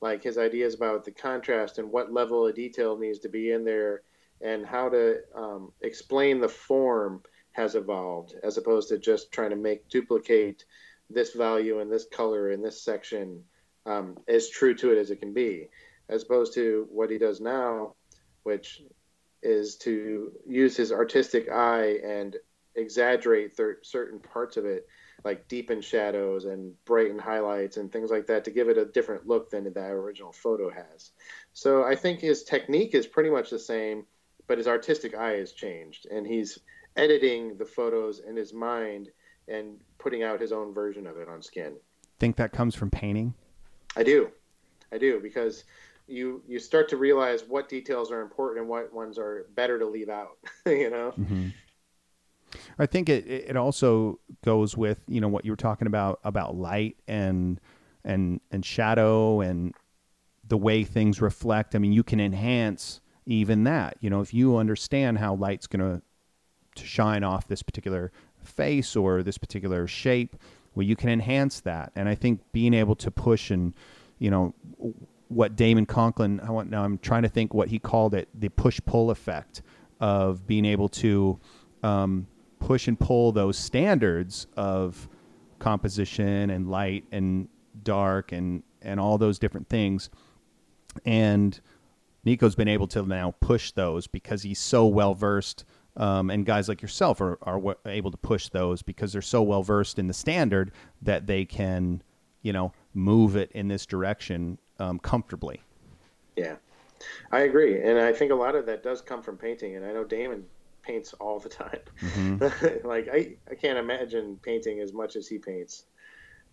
Like his ideas about the contrast and what level of detail needs to be in there, and how to um, explain the form has evolved as opposed to just trying to make duplicate this value and this color in this section um, as true to it as it can be, as opposed to what he does now, which is to use his artistic eye and exaggerate thir- certain parts of it, like deepen shadows and brighten highlights and things like that, to give it a different look than that original photo has. So I think his technique is pretty much the same, but his artistic eye has changed, and he's editing the photos in his mind and putting out his own version of it on skin. Think that comes from painting? I do. I do because you you start to realize what details are important and what ones are better to leave out, (laughs) you know. Mm-hmm. I think it it also goes with, you know, what you were talking about about light and and and shadow and the way things reflect. I mean, you can enhance even that. You know, if you understand how light's going to shine off this particular face or this particular shape, well, you can enhance that. And I think being able to push and, you know, what Damon Conklin, I want, now I'm trying to think what he called it, the push pull effect of being able to um, push and pull those standards of composition and light and dark and, and all those different things. And Nico's been able to now push those because he's so well versed um, and guys like yourself are, are w- able to push those because they're so well versed in the standard that they can, you know, move it in this direction um, comfortably. Yeah, I agree, and I think a lot of that does come from painting. And I know Damon paints all the time. Mm-hmm. (laughs) like I, I can't imagine painting as much as he paints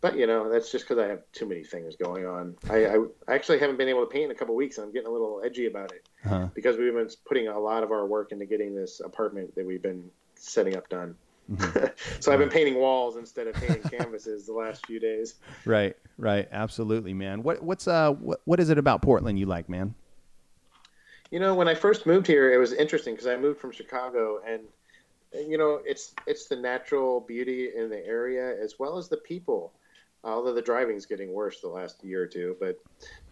but you know that's just because I have too many things going on. I, I, actually haven't been able to paint in a couple weeks, and I'm getting a little edgy about it uh-huh. because we've been putting a lot of our work into getting this apartment that we've been setting up done. Mm-hmm. (laughs) so I've been painting walls instead of painting canvases the last few days. (laughs) Right, right, absolutely, man. What what's uh what, what is it about Portland you like, man? You know, when I first moved here, it was interesting because I moved from Chicago, and you know, it's it's the natural beauty in the area as well as the people although the driving's getting worse the last year or two. But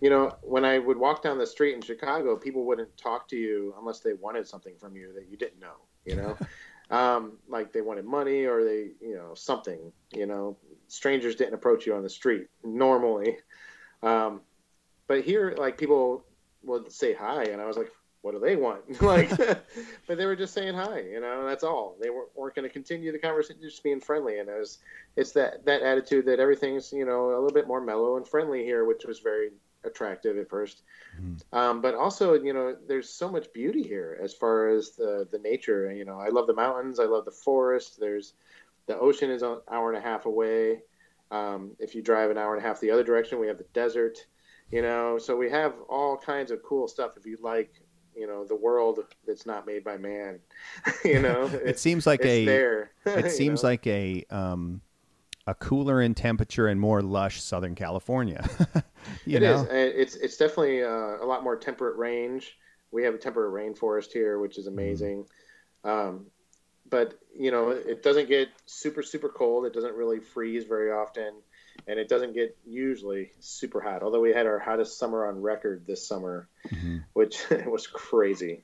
you know, when I would walk down the street in Chicago, people wouldn't talk to you unless they wanted something from you that you didn't know. You know, (laughs) um, like they wanted money or they, you know, something. You know, strangers didn't approach you on the street normally. Um, but here, like people would say hi, and I was like, what do they want? (laughs) like, but they were just saying hi, you know, that's all. They weren't, weren't going to continue the conversation, just being friendly. And it was, it's that, that attitude that everything's, you know, a little bit more mellow and friendly here, which was very attractive at 1st mm-hmm. um, but also, you know, there's so much beauty here as far as the, the nature. You know, I love the mountains. I love the forest. There's the ocean is an hour and a half away. Um, if you drive an hour and a half the other direction, we have the desert you know so we have all kinds of cool stuff if you like you know the world that's not made by man (laughs) you know it seems like a there, (laughs) it seems know? like a um a cooler in temperature and more lush southern california (laughs) you it know? is. it's it's definitely uh, a lot more temperate range we have a temperate rainforest here which is mm-hmm. amazing mm. um, but you know it doesn't get super super cold it doesn't really freeze very often and it doesn't get usually super hot. Although we had our hottest summer on record this summer, mm-hmm. which (laughs) was crazy.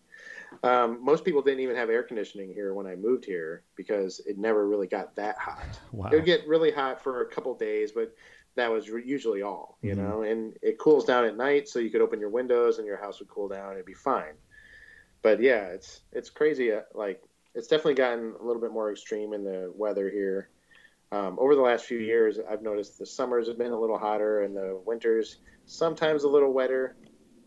Um, most people didn't even have air conditioning here when I moved here because it never really got that hot. Wow. It would get really hot for a couple days, but that was usually all, you mm-hmm. know. And it cools down at night, so you could open your windows and your house would cool down. It'd be fine. But yeah, it's it's crazy. Uh, like it's definitely gotten a little bit more extreme in the weather here. Um, over the last few years, I've noticed the summers have been a little hotter and the winters sometimes a little wetter,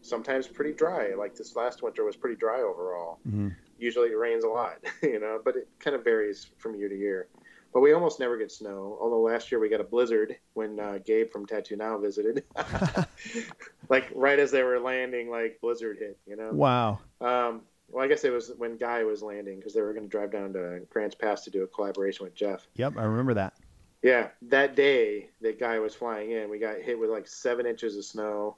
sometimes pretty dry. Like this last winter was pretty dry overall. Mm-hmm. Usually it rains a lot, (laughs) you know, but it kind of varies from year to year. But we almost never get snow. Although last year we got a blizzard when uh, Gabe from Tattoo Now visited. (laughs) (laughs) like right as they were landing, like blizzard hit. You know. Wow. Um, well, I guess it was when Guy was landing because they were going to drive down to Grants Pass to do a collaboration with Jeff. Yep, I remember that. Yeah, that day that Guy was flying in, we got hit with like seven inches of snow.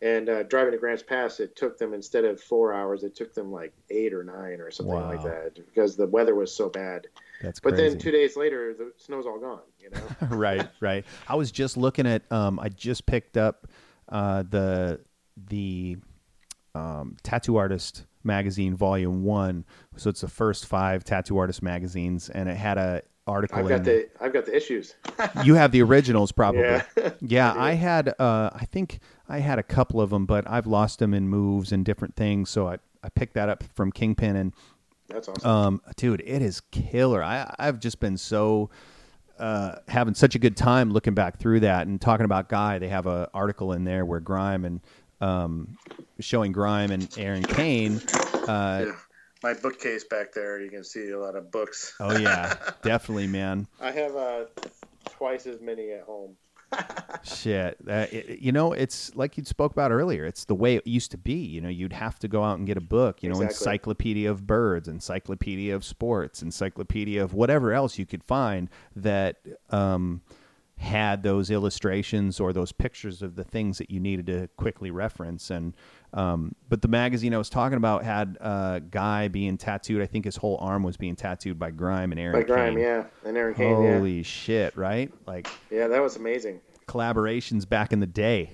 And uh, driving to Grants Pass, it took them instead of four hours, it took them like eight or nine or something wow. like that because the weather was so bad. That's but crazy. then two days later, the snow's all gone. You know. (laughs) right, right. I was just looking at. Um, I just picked up uh, the the um, tattoo artist magazine volume one. So it's the first five tattoo artist magazines and it had a article i've got the i've got the issues. (laughs) You have the originals probably. Yeah, (laughs) yeah I, I, had uh, i think i had a couple of them but i've lost them in moves and different things so i, I picked that up from kingpin and that's awesome. um, dude it is killer. I i've just been so uh, having such a good time looking back through that and talking about Guy. They have an article in there where Grime and um, showing Grime and Aaron Cain. Uh, yeah. My bookcase back there, you can see a lot of books. oh yeah, (laughs) definitely, man. I have uh, twice as many at home. (laughs) Shit, uh, it, you know, it's like you spoke about earlier. It's the way it used to be. You know, you'd have to go out and get a book. You know, exactly. Encyclopedia of Birds, Encyclopedia of Sports, Encyclopedia of whatever else you could find that. Um, had those illustrations or those pictures of the things that you needed to quickly reference. And um, but the magazine I was talking about had a guy being tattooed. I think his whole arm was being tattooed by Grime and Aaron. By Grime, Cain. yeah, and Aaron Cain. Holy yeah. shit! Right? Like, yeah, that was amazing. Collaborations back in the day.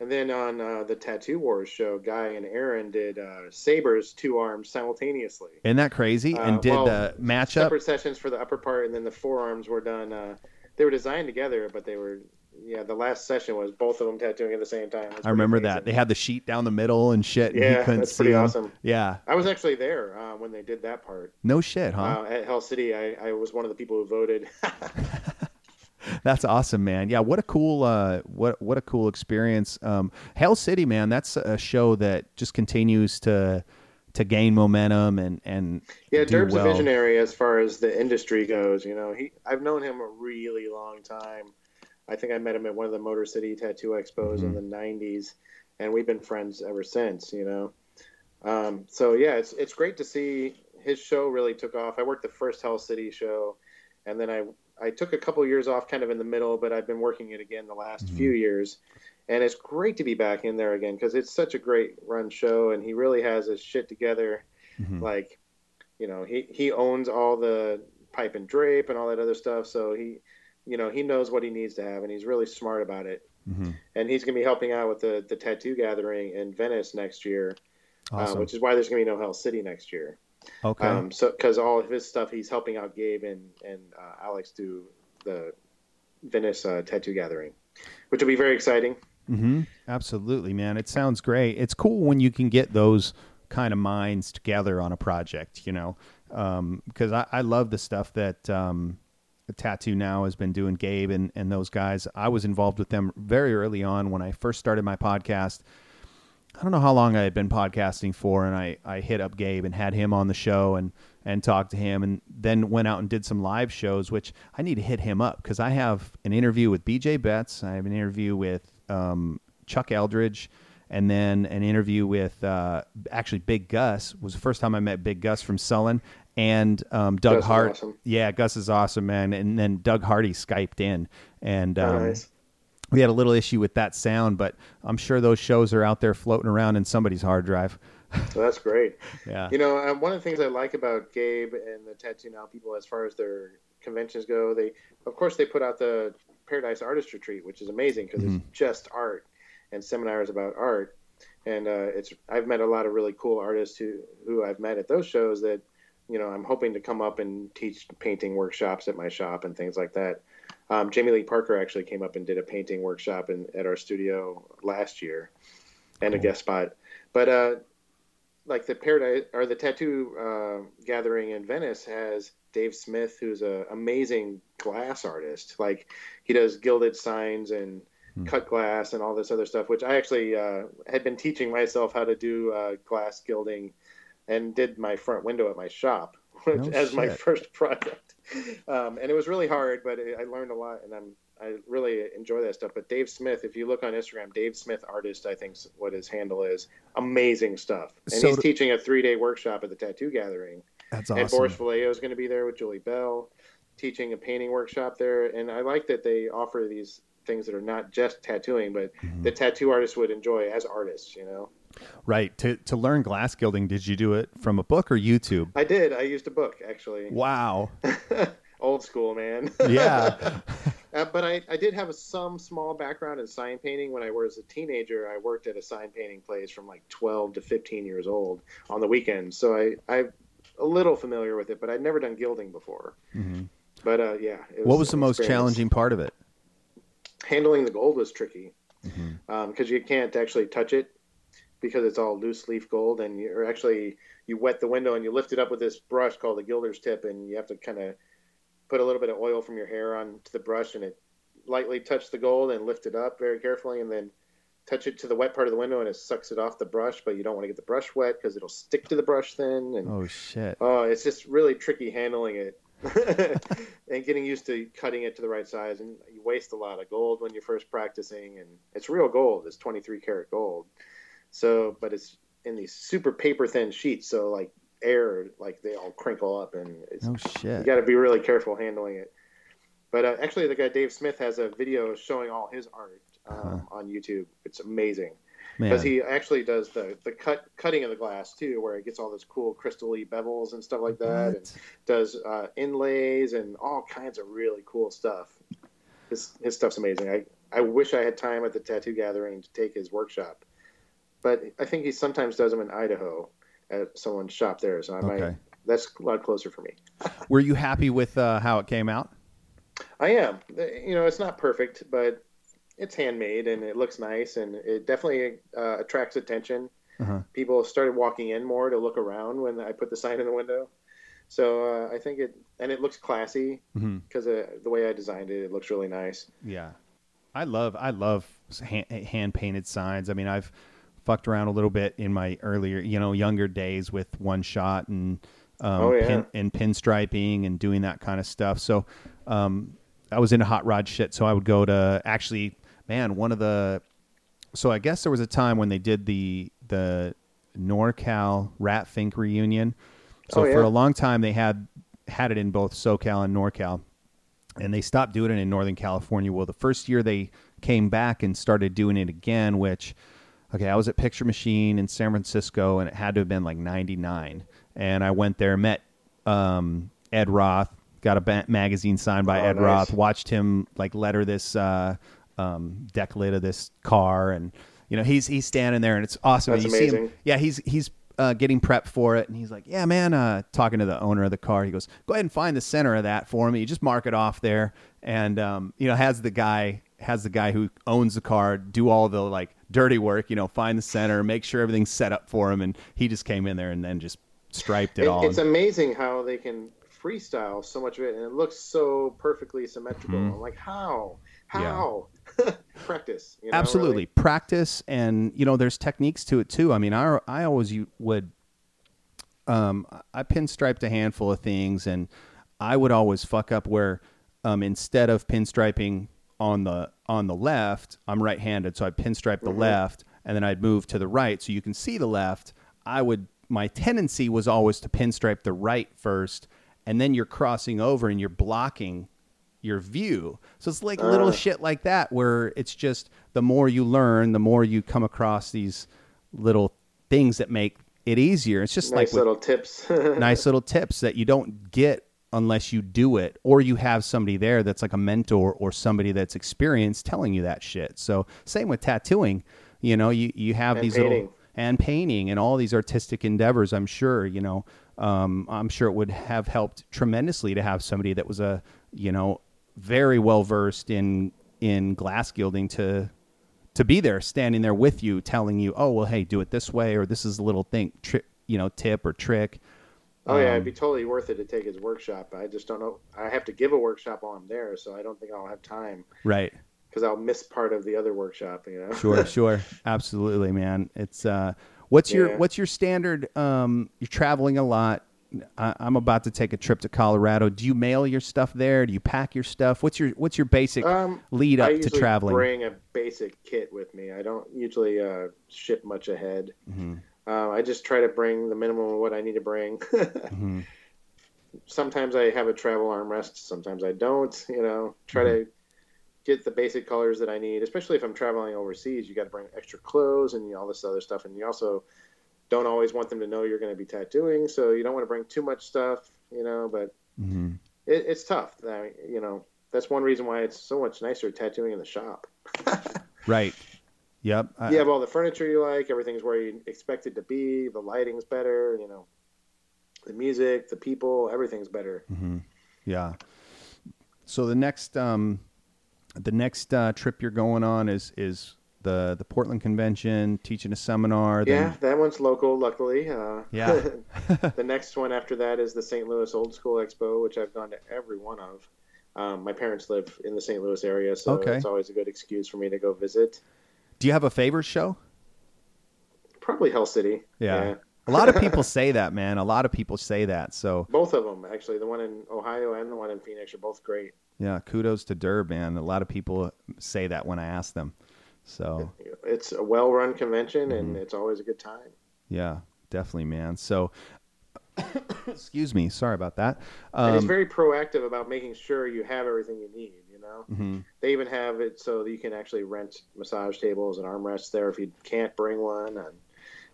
And then on uh, the Tattoo Wars show, Guy and Aaron did uh, Saber's two arms simultaneously. Isn't that crazy? And uh, did well, the matchup separate sessions for the upper part, and then the forearms were done uh, they were designed together, but they were yeah. The last session was both of them tattooing at the same time. I remember amazing. that they had the sheet down the middle and shit. Yeah, and that's pretty them. awesome. Yeah, I was actually there uh, when they did that part. No shit, huh? Uh, at Hell City, I, I was one of the people who voted. (laughs) (laughs) that's awesome, man. Yeah, what a cool, uh, what what a cool experience. Um, Hell City, man, that's a show that just continues to to gain momentum and and yeah, Durb's well. a visionary as far as the industry goes. You know, he I've known him a really long time. I think I met him at one of the Motor City Tattoo Expos mm-hmm. in the '90s, and we've been friends ever since. You know, um, so yeah, it's it's great to see his show really took off. I worked the first Hell City show, and then I I took a couple years off, kind of in the middle, but I've been working it again the last mm-hmm. few years and it's great to be back in there again because it's such a great run show, and he really has his shit together. Mm-hmm. Like, you know, he he owns all the pipe and drape and all that other stuff, so he, you know, he knows what he needs to have, and he's really smart about it. Mm-hmm. And he's going to be helping out with the the tattoo gathering in Venice next year, uh, awesome. uh, which is why there's going to be no Hell City next year. Okay. Um, so because all of his stuff, he's helping out Gabe and and uh, Alex do the Venice uh, tattoo gathering, which will be very exciting. Mm-hmm. Absolutely, man. It sounds great. It's cool when you can get those kind of minds together on a project, you know, because um, I, I, love the stuff that um, Tattoo Now has been doing, Gabe and, and those guys. I was involved with them very early on when I first started my podcast. I don't know how long I had been podcasting for, and I, I hit up Gabe and had him on the show and, and talked to him, and then went out and did some live shows, which I need to hit him up because I have an interview with BJ Betts. I have an interview with um, Chuck Eldridge, and then an interview with uh, actually Big Gus was the first time I met Big Gus from Sullen and um, Doug Gus Hart. Awesome. Yeah, Gus is awesome, man. And then Doug Hardy skyped in, and um, oh, nice. we had a little issue with that sound, but I'm sure those shows are out there floating around in somebody's hard drive. So that's great. (laughs) yeah. You know, um, one of the things I like about Gabe and the Tattoo Now people, as far as their conventions go, they, of course, they put out the Paradise Artist Retreat, which is amazing because mm-hmm. it's just art and seminars about art. And uh, it's I've met a lot of really cool artists who who I've met at those shows that you know I'm hoping to come up and teach painting workshops at my shop and things like that. Um, Jamie Lee Parker actually came up and did a painting workshop in, at our studio last year, and cool. a guest spot. But uh, like the paradise or the tattoo uh, gathering in Venice has Dave Smith, who's an amazing glass artist. Like he does gilded signs and hmm. cut glass and all this other stuff, which I actually uh, had been teaching myself how to do uh, glass gilding, and did my front window at my shop (laughs) which, no as shit. my first (laughs) project. Um, and it was really hard, but I learned a lot, and I'm I really enjoy that stuff. But Dave Smith, if you look on Instagram, Dave Smith artist, I think what his handle is, amazing stuff. And so he's teaching a three day workshop at the Tattoo Gathering. That's awesome. And Boris Vallejo is going to be there with Julie Bell, teaching a painting workshop there. And I like that they offer these things that are not just tattooing, but mm-hmm. the tattoo artists would enjoy as artists. You know. Right. To to learn glass gilding, did you do it from a book or YouTube? I did. I used a book actually. Wow. (laughs) Old school, man. (laughs) Yeah. Uh, but I, I did have a, some small background in sign painting. When I was a teenager, I worked at a sign painting place from like 12 to 15 years old on the weekends. So I, I'm a little familiar with it, but I'd never done gilding before. Mm-hmm. But uh, yeah. Was what was the most challenging part of it? Handling the gold was tricky because mm-hmm. um, you can't actually touch it because it's all loose leaf gold, and you're actually you wet the window and you lift it up with this brush called the gilder's tip, and you have to kind of put a little bit of oil from your hair onto the brush and it lightly touch the gold and lift it up very carefully and then touch it to the wet part of the window and it sucks it off the brush but you don't want to get the brush wet because it'll stick to the brush then and oh shit. Oh it's just really tricky handling it (laughs) and getting used to cutting it to the right size and you waste a lot of gold when you're first practicing and it's real gold it's 23 karat gold. So but it's in these super paper thin sheets so like air, like they all crinkle up, and it's, oh shit! You got to be really careful handling it. But uh, actually, the guy Dave Smith has a video showing all his art um, huh. on YouTube. It's amazing because he actually does the the cut cutting of the glass too, where it gets all those cool crystally bevels and stuff like that, what? and does uh, inlays and all kinds of really cool stuff. His his stuff's amazing. I I wish I had time at the tattoo gathering to take his workshop, but I think he sometimes does them in Idaho at someone's shop there, so I okay. might. That's a lot closer for me. (laughs) Were you happy with uh, how it came out? I am. You know, it's not perfect, but it's handmade and it looks nice, and it definitely uh, attracts attention. Uh-huh. People started walking in more to look around when I put the (laughs) sign in the window. So uh, I think it and it looks classy because mm-hmm. the way I designed it, it looks really nice. Yeah, I love I love hand painted signs. I mean, I've fucked around a little bit in my earlier, you know, younger days with one shot and um, oh, yeah. pin, and pinstriping and doing that kind of stuff. So um, I was into hot rod shit. So I would go to actually, man, one of the. So I guess there was a time when they did the the NorCal Rat Fink reunion. So oh, yeah. for a long time they had had it in both SoCal and NorCal, and they stopped doing it in Northern California. Well, the first year they came back and started doing it again, which okay, I was at Picture Machine in San Francisco, and it had to have been like '99. And I went there, met um, Ed Roth, got a ba- magazine signed by oh, Ed nice. Roth, watched him like letter this uh, um, deck lid of this car, and you know he's he's standing there, and it's awesome. That's amazing. Him, yeah, he's he's uh, getting prepped for it, and he's like, "Yeah, man." Uh, talking to the owner of the car, he goes, "Go ahead and find the center of that for me. You just mark it off there." And um, you know, has the guy has the guy who owns the car do all the like dirty work, you know, find the center, make sure everything's set up for him, and he just came in there and then just striped it, it all. It's amazing how they can freestyle so much of it, and it looks so perfectly symmetrical. Mm-hmm. I'm like, how? How? Yeah. (laughs) Practice. You know, Absolutely, really? practice, and you know, there's techniques to it too. I mean, I I always would. Um, I pinstriped a handful of things, and I would always fuck up where um, instead of pinstriping on the on the left, I'm right-handed, so I pinstripe the mm-hmm. left, and then I'd move to the right, so you can see the left. I would my tendency was always to pinstripe the right first, and then you're crossing over and you're blocking your view. So it's like uh. little shit like that where it's just the more you learn, the more you come across these little things that make it easier. It's just nice like little tips. (laughs) nice little tips that you don't get unless you do it or you have somebody there that's like a mentor or somebody that's experienced telling you that shit. So same with tattooing, you know, you, you have and these painting. little and painting and all these artistic endeavors. I'm sure, you know, um, I'm sure it would have helped tremendously to have somebody that was a, you know, very well versed in, in glass gilding to, to be there, standing there with you, telling you, oh, well, hey, do it this way, or this is a little thing, tri- you know, tip or trick. Oh yeah, Um, it'd be totally worth it to take his workshop. I just don't know. I have to give a workshop while I'm there, so I don't think I'll have time Right. because I'll miss part of the other workshop. You know. Sure, (laughs) sure, absolutely, man. It's uh, what's your what's your standard? Um, you're traveling a lot. I, I'm about to take a trip to Colorado. Do you mail your stuff there? Do you pack your stuff? What's your what's your basic Um, lead up to traveling? bring a basic kit with me. I don't usually uh, ship much ahead. Mm-hmm. Uh, I just try to bring the minimum of what I need to bring. (laughs) Mm-hmm. Sometimes I have a travel armrest. Sometimes I don't. You know, try Mm-hmm. to get the basic colors that I need. Especially if I'm traveling overseas, you got to bring extra clothes and all this other stuff. And you also don't always want them to know you're going to be tattooing, so you don't want to bring too much stuff. You know, but hmm it, it's tough. I, you know, that's one reason why it's so much nicer tattooing in the shop. (laughs) Right. Yep. I- you have all the furniture you like. Everything's where you expect it to be. The lighting's better. You know, the music, the people, everything's better. Mm-hmm. Yeah. So the next um, the next uh, trip you're going on is is the the Portland convention, teaching a seminar. Yeah, that one's local, luckily. Uh, Yeah. (laughs) the next one after that is the St. Louis Old School Expo, which I've gone to every one of. Um, my parents live in the St. Louis area, so Okay. it's always a good excuse for me to go visit. Do you have a favorite show? Probably Hell City. Yeah. A lot of people (laughs) say that, man. A lot of people say that. So Both of them, actually. The one in Ohio and the one in Phoenix are both great. yeah, kudos to Durb, man. A lot of people say that when I ask them. So It's a well run convention, Mm-hmm. and it's always a good time. yeah, definitely, man. So (coughs) excuse me, sorry about that. and it's Um, very proactive about making sure you have everything you need. Know, mhm. they even have it so that you can actually rent massage tables and armrests there if you can't bring one. And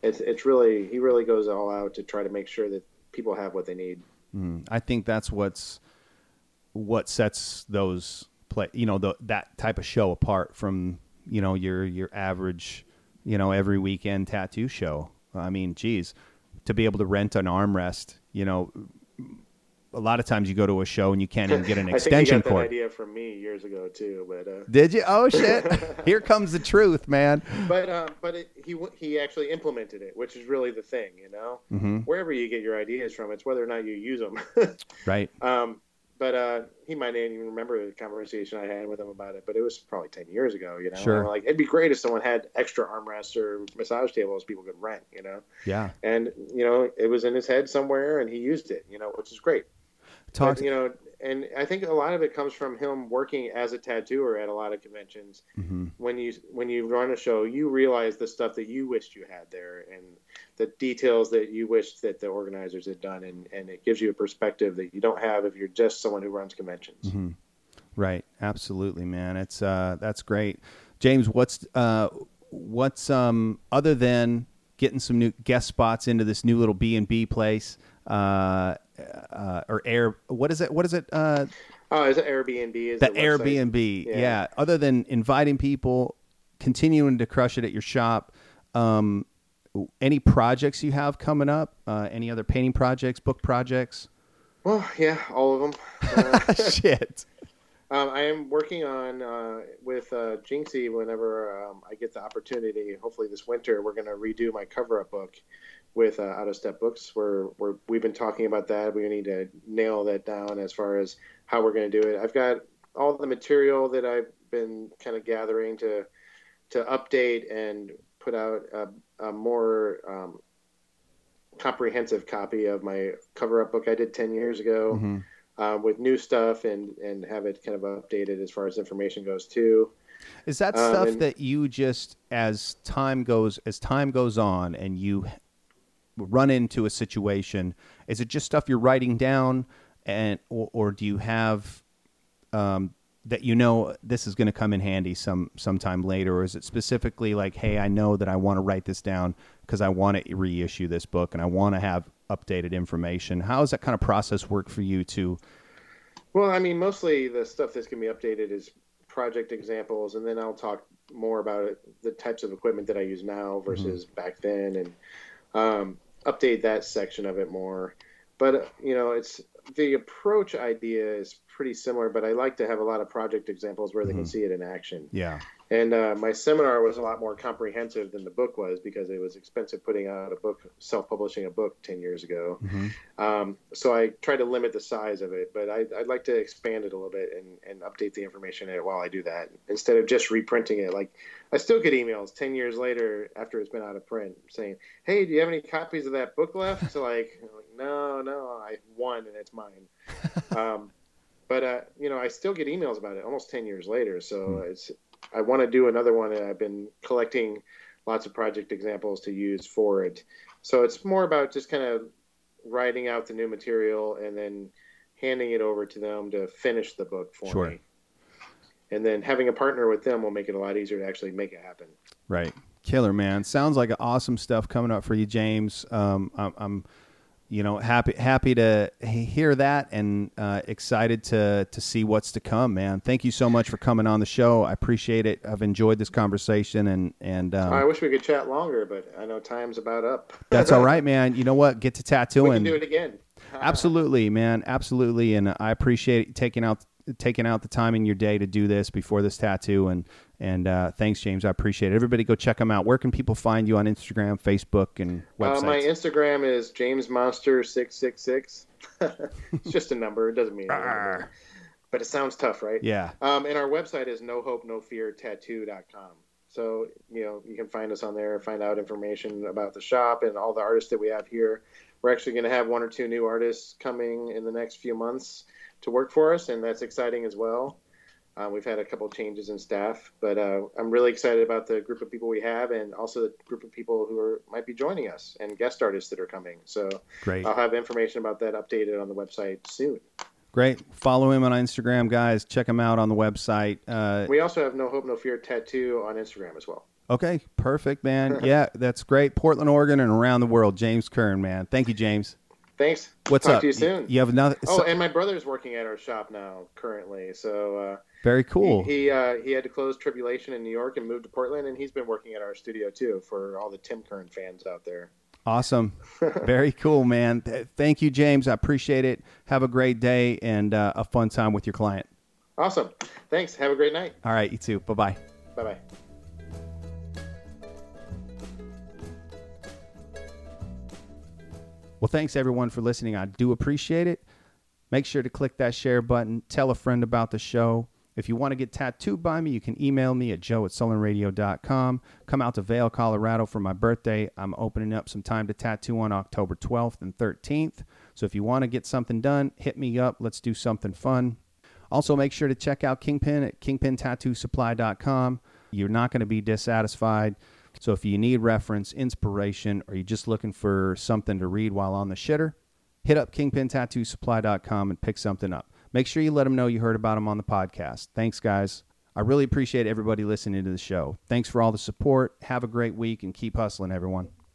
it's it's really he really goes all out to try to make sure that people have what they need. Mm, I think that's what's what sets those play, you know, the, that type of show apart from you know your your average, you know, every weekend tattoo show. I mean, geez, to be able to rent an armrest, you know, a lot of times you go to a show and you can't even get an (laughs) I think extension got cord. that idea from me years ago too, but. Uh, Did you? Oh shit! (laughs) Here comes the truth, man. but uh, but it, he he actually implemented it, which is really the thing, you know. hmm Wherever you get your ideas from, it's whether or not you use them. (laughs) Right. um, but uh, he might not even remember the conversation I had with him about it. But it was probably ten years ago, you know. Sure. Like it'd be great if someone had extra armrests or massage tables people could rent, you know. Yeah. And you know, it was in his head somewhere, and he used it, you know, which is great. Talk. But, you know, and I think a lot of it comes from him working as a tattooer at a lot of conventions hmm when you when you run a show, you realize the stuff that you wished you had there and the details that you wished that the organizers had done, and, and it gives you a perspective that you don't have if you're just someone who runs conventions. hmm Right. Absolutely, man. It's uh, that's great. James, what's uh, what's um, other than getting some new guest spots into this new little B and B place, uh, uh, or air? What is it? What is it? Uh, Oh, is it Airbnb? Is the the? Airbnb. Yeah. Yeah. Other than inviting people, continuing to crush it at your shop. Um, any projects you have coming up? Uh, any other painting projects, book projects? Well, yeah, all of them. (laughs) Uh, Shit. um, I am working on uh, with uh, Jinxi whenever um, I get the opportunity. Hopefully this winter, we're going to redo my cover-up book with uh, Out of Step Books. Where we're, we've been talking about that. We need to nail that down as far as how we're going to do it. I've got all the material that I've been kind of gathering to to update and put out a, a more um, comprehensive copy of my cover-up book I did ten years ago Mhm. uh, with new stuff and and have it kind of updated as far as information goes too. Is that Um, stuff and- that you just as time goes as time goes on and you run into a situation? Is it just stuff you're writing down, and or, or do you have um, that you know this is going to come in handy some sometime later, or is it specifically like, hey, I know that I want to write this down because I want to reissue this book and I want to have updated information? How does that kind of process work for you to? Well, I mean, mostly the stuff that's going to be updated is project examples, and then I'll talk more about it, the types of equipment that I use now versus mm-hmm. back then, and um, update that section of it more. But you know, it's the approach idea is pretty similar, but I like to have a lot of project examples where they mm-hmm. can see it in action. Yeah. And uh, my seminar was a lot more comprehensive than the book was because it was expensive putting out a book, self-publishing a book 10 years ago. Mm-hmm. Um, so I tried to limit the size of it, but I, would like to expand it a little bit and, and update the information in it while I do that instead of just reprinting it. Like I still get emails 10 years later after it's been out of print saying, Hey, do you have any copies of that book left? (laughs) So like, like no, no, I won and it's mine. (laughs) um, but uh, you know, I still get emails about it almost 10 years later. So mm. it's, I want to do another one, and I've been collecting lots of project examples to use for it. So it's more about just kind of writing out the new material and then handing it over to them to finish the book for sure. me. And then having a partner with them will make it a lot easier to actually make it happen. Right. Killer, man. Sounds like awesome stuff coming up for you, James. Um, I'm, I'm you know, happy happy to hear that and uh, excited to to see what's to come, man. Thank you so much for coming on the show. I appreciate it. I've enjoyed this conversation and and um, I wish we could chat longer, but I know time's about up. that's all right, man. You know what? Get to tattooing. We can do it again. (laughs) Absolutely, man. Absolutely, and I appreciate taking out taking out the time in your day to do this before this tattoo and and uh, thanks james. I appreciate it. Everybody go check them out. Where can people find you on instagram facebook and websites? Uh, my instagram is jamesmonster666 (laughs) it's just a number. It doesn't mean anything but it sounds tough right? Yeah. Um, and our website is no hope no fear tattoo.com so you know you can find us on there find out information about the shop and all the artists that we have here. We're actually going to have one or two new artists coming in the next few months to work for us, and that's exciting as well. Uh, we've had a couple of changes in staff, but uh, I'm really excited about the group of people we have, and also the group of people who are, might be joining us and guest artists that are coming. So great. I'll have information about that updated on the website soon. Great. Follow him on Instagram, guys. Check him out on the website. Uh, we also have No Hope No Fear Tattoo on Instagram as well. Okay, perfect, man. (laughs) yeah, that's great. Portland, Oregon, and around the world. James Kern, man. Thank you, James. Thanks. What's Talk up? To you soon. You have another. Oh, and my brother's working at our shop now currently. So uh, very cool. He he, uh, he, had to close Tribulation in New York and moved to Portland, and he's been working at our studio too for all the Tim Kern fans out there. Awesome. (laughs) very cool, man. Thank you, James. I appreciate it. Have a great day and uh, a fun time with your client. Awesome. Thanks. Have a great night. All right. You too. Bye bye. Bye bye. Well, thanks everyone for listening. I do appreciate it. Make sure to click that share button. Tell a friend about the show. If you want to get tattooed by me, you can email me at joe at sullenradio.com. Come out to Vail, Colorado for my birthday. I'm opening up some time to tattoo on October 12th and 13th. So if you want to get something done, hit me up. Let's do something fun. Also, make sure to check out Kingpin at kingpintattoosupply.com. You're not going to be dissatisfied. So if you need reference, inspiration, or you're just looking for something to read while on the shitter, hit up kingpintattoosupply.com and pick something up. Make sure you let them know you heard about them on the podcast. Thanks, guys. I really appreciate everybody listening to the show. Thanks for all the support. Have a great week and keep hustling, everyone.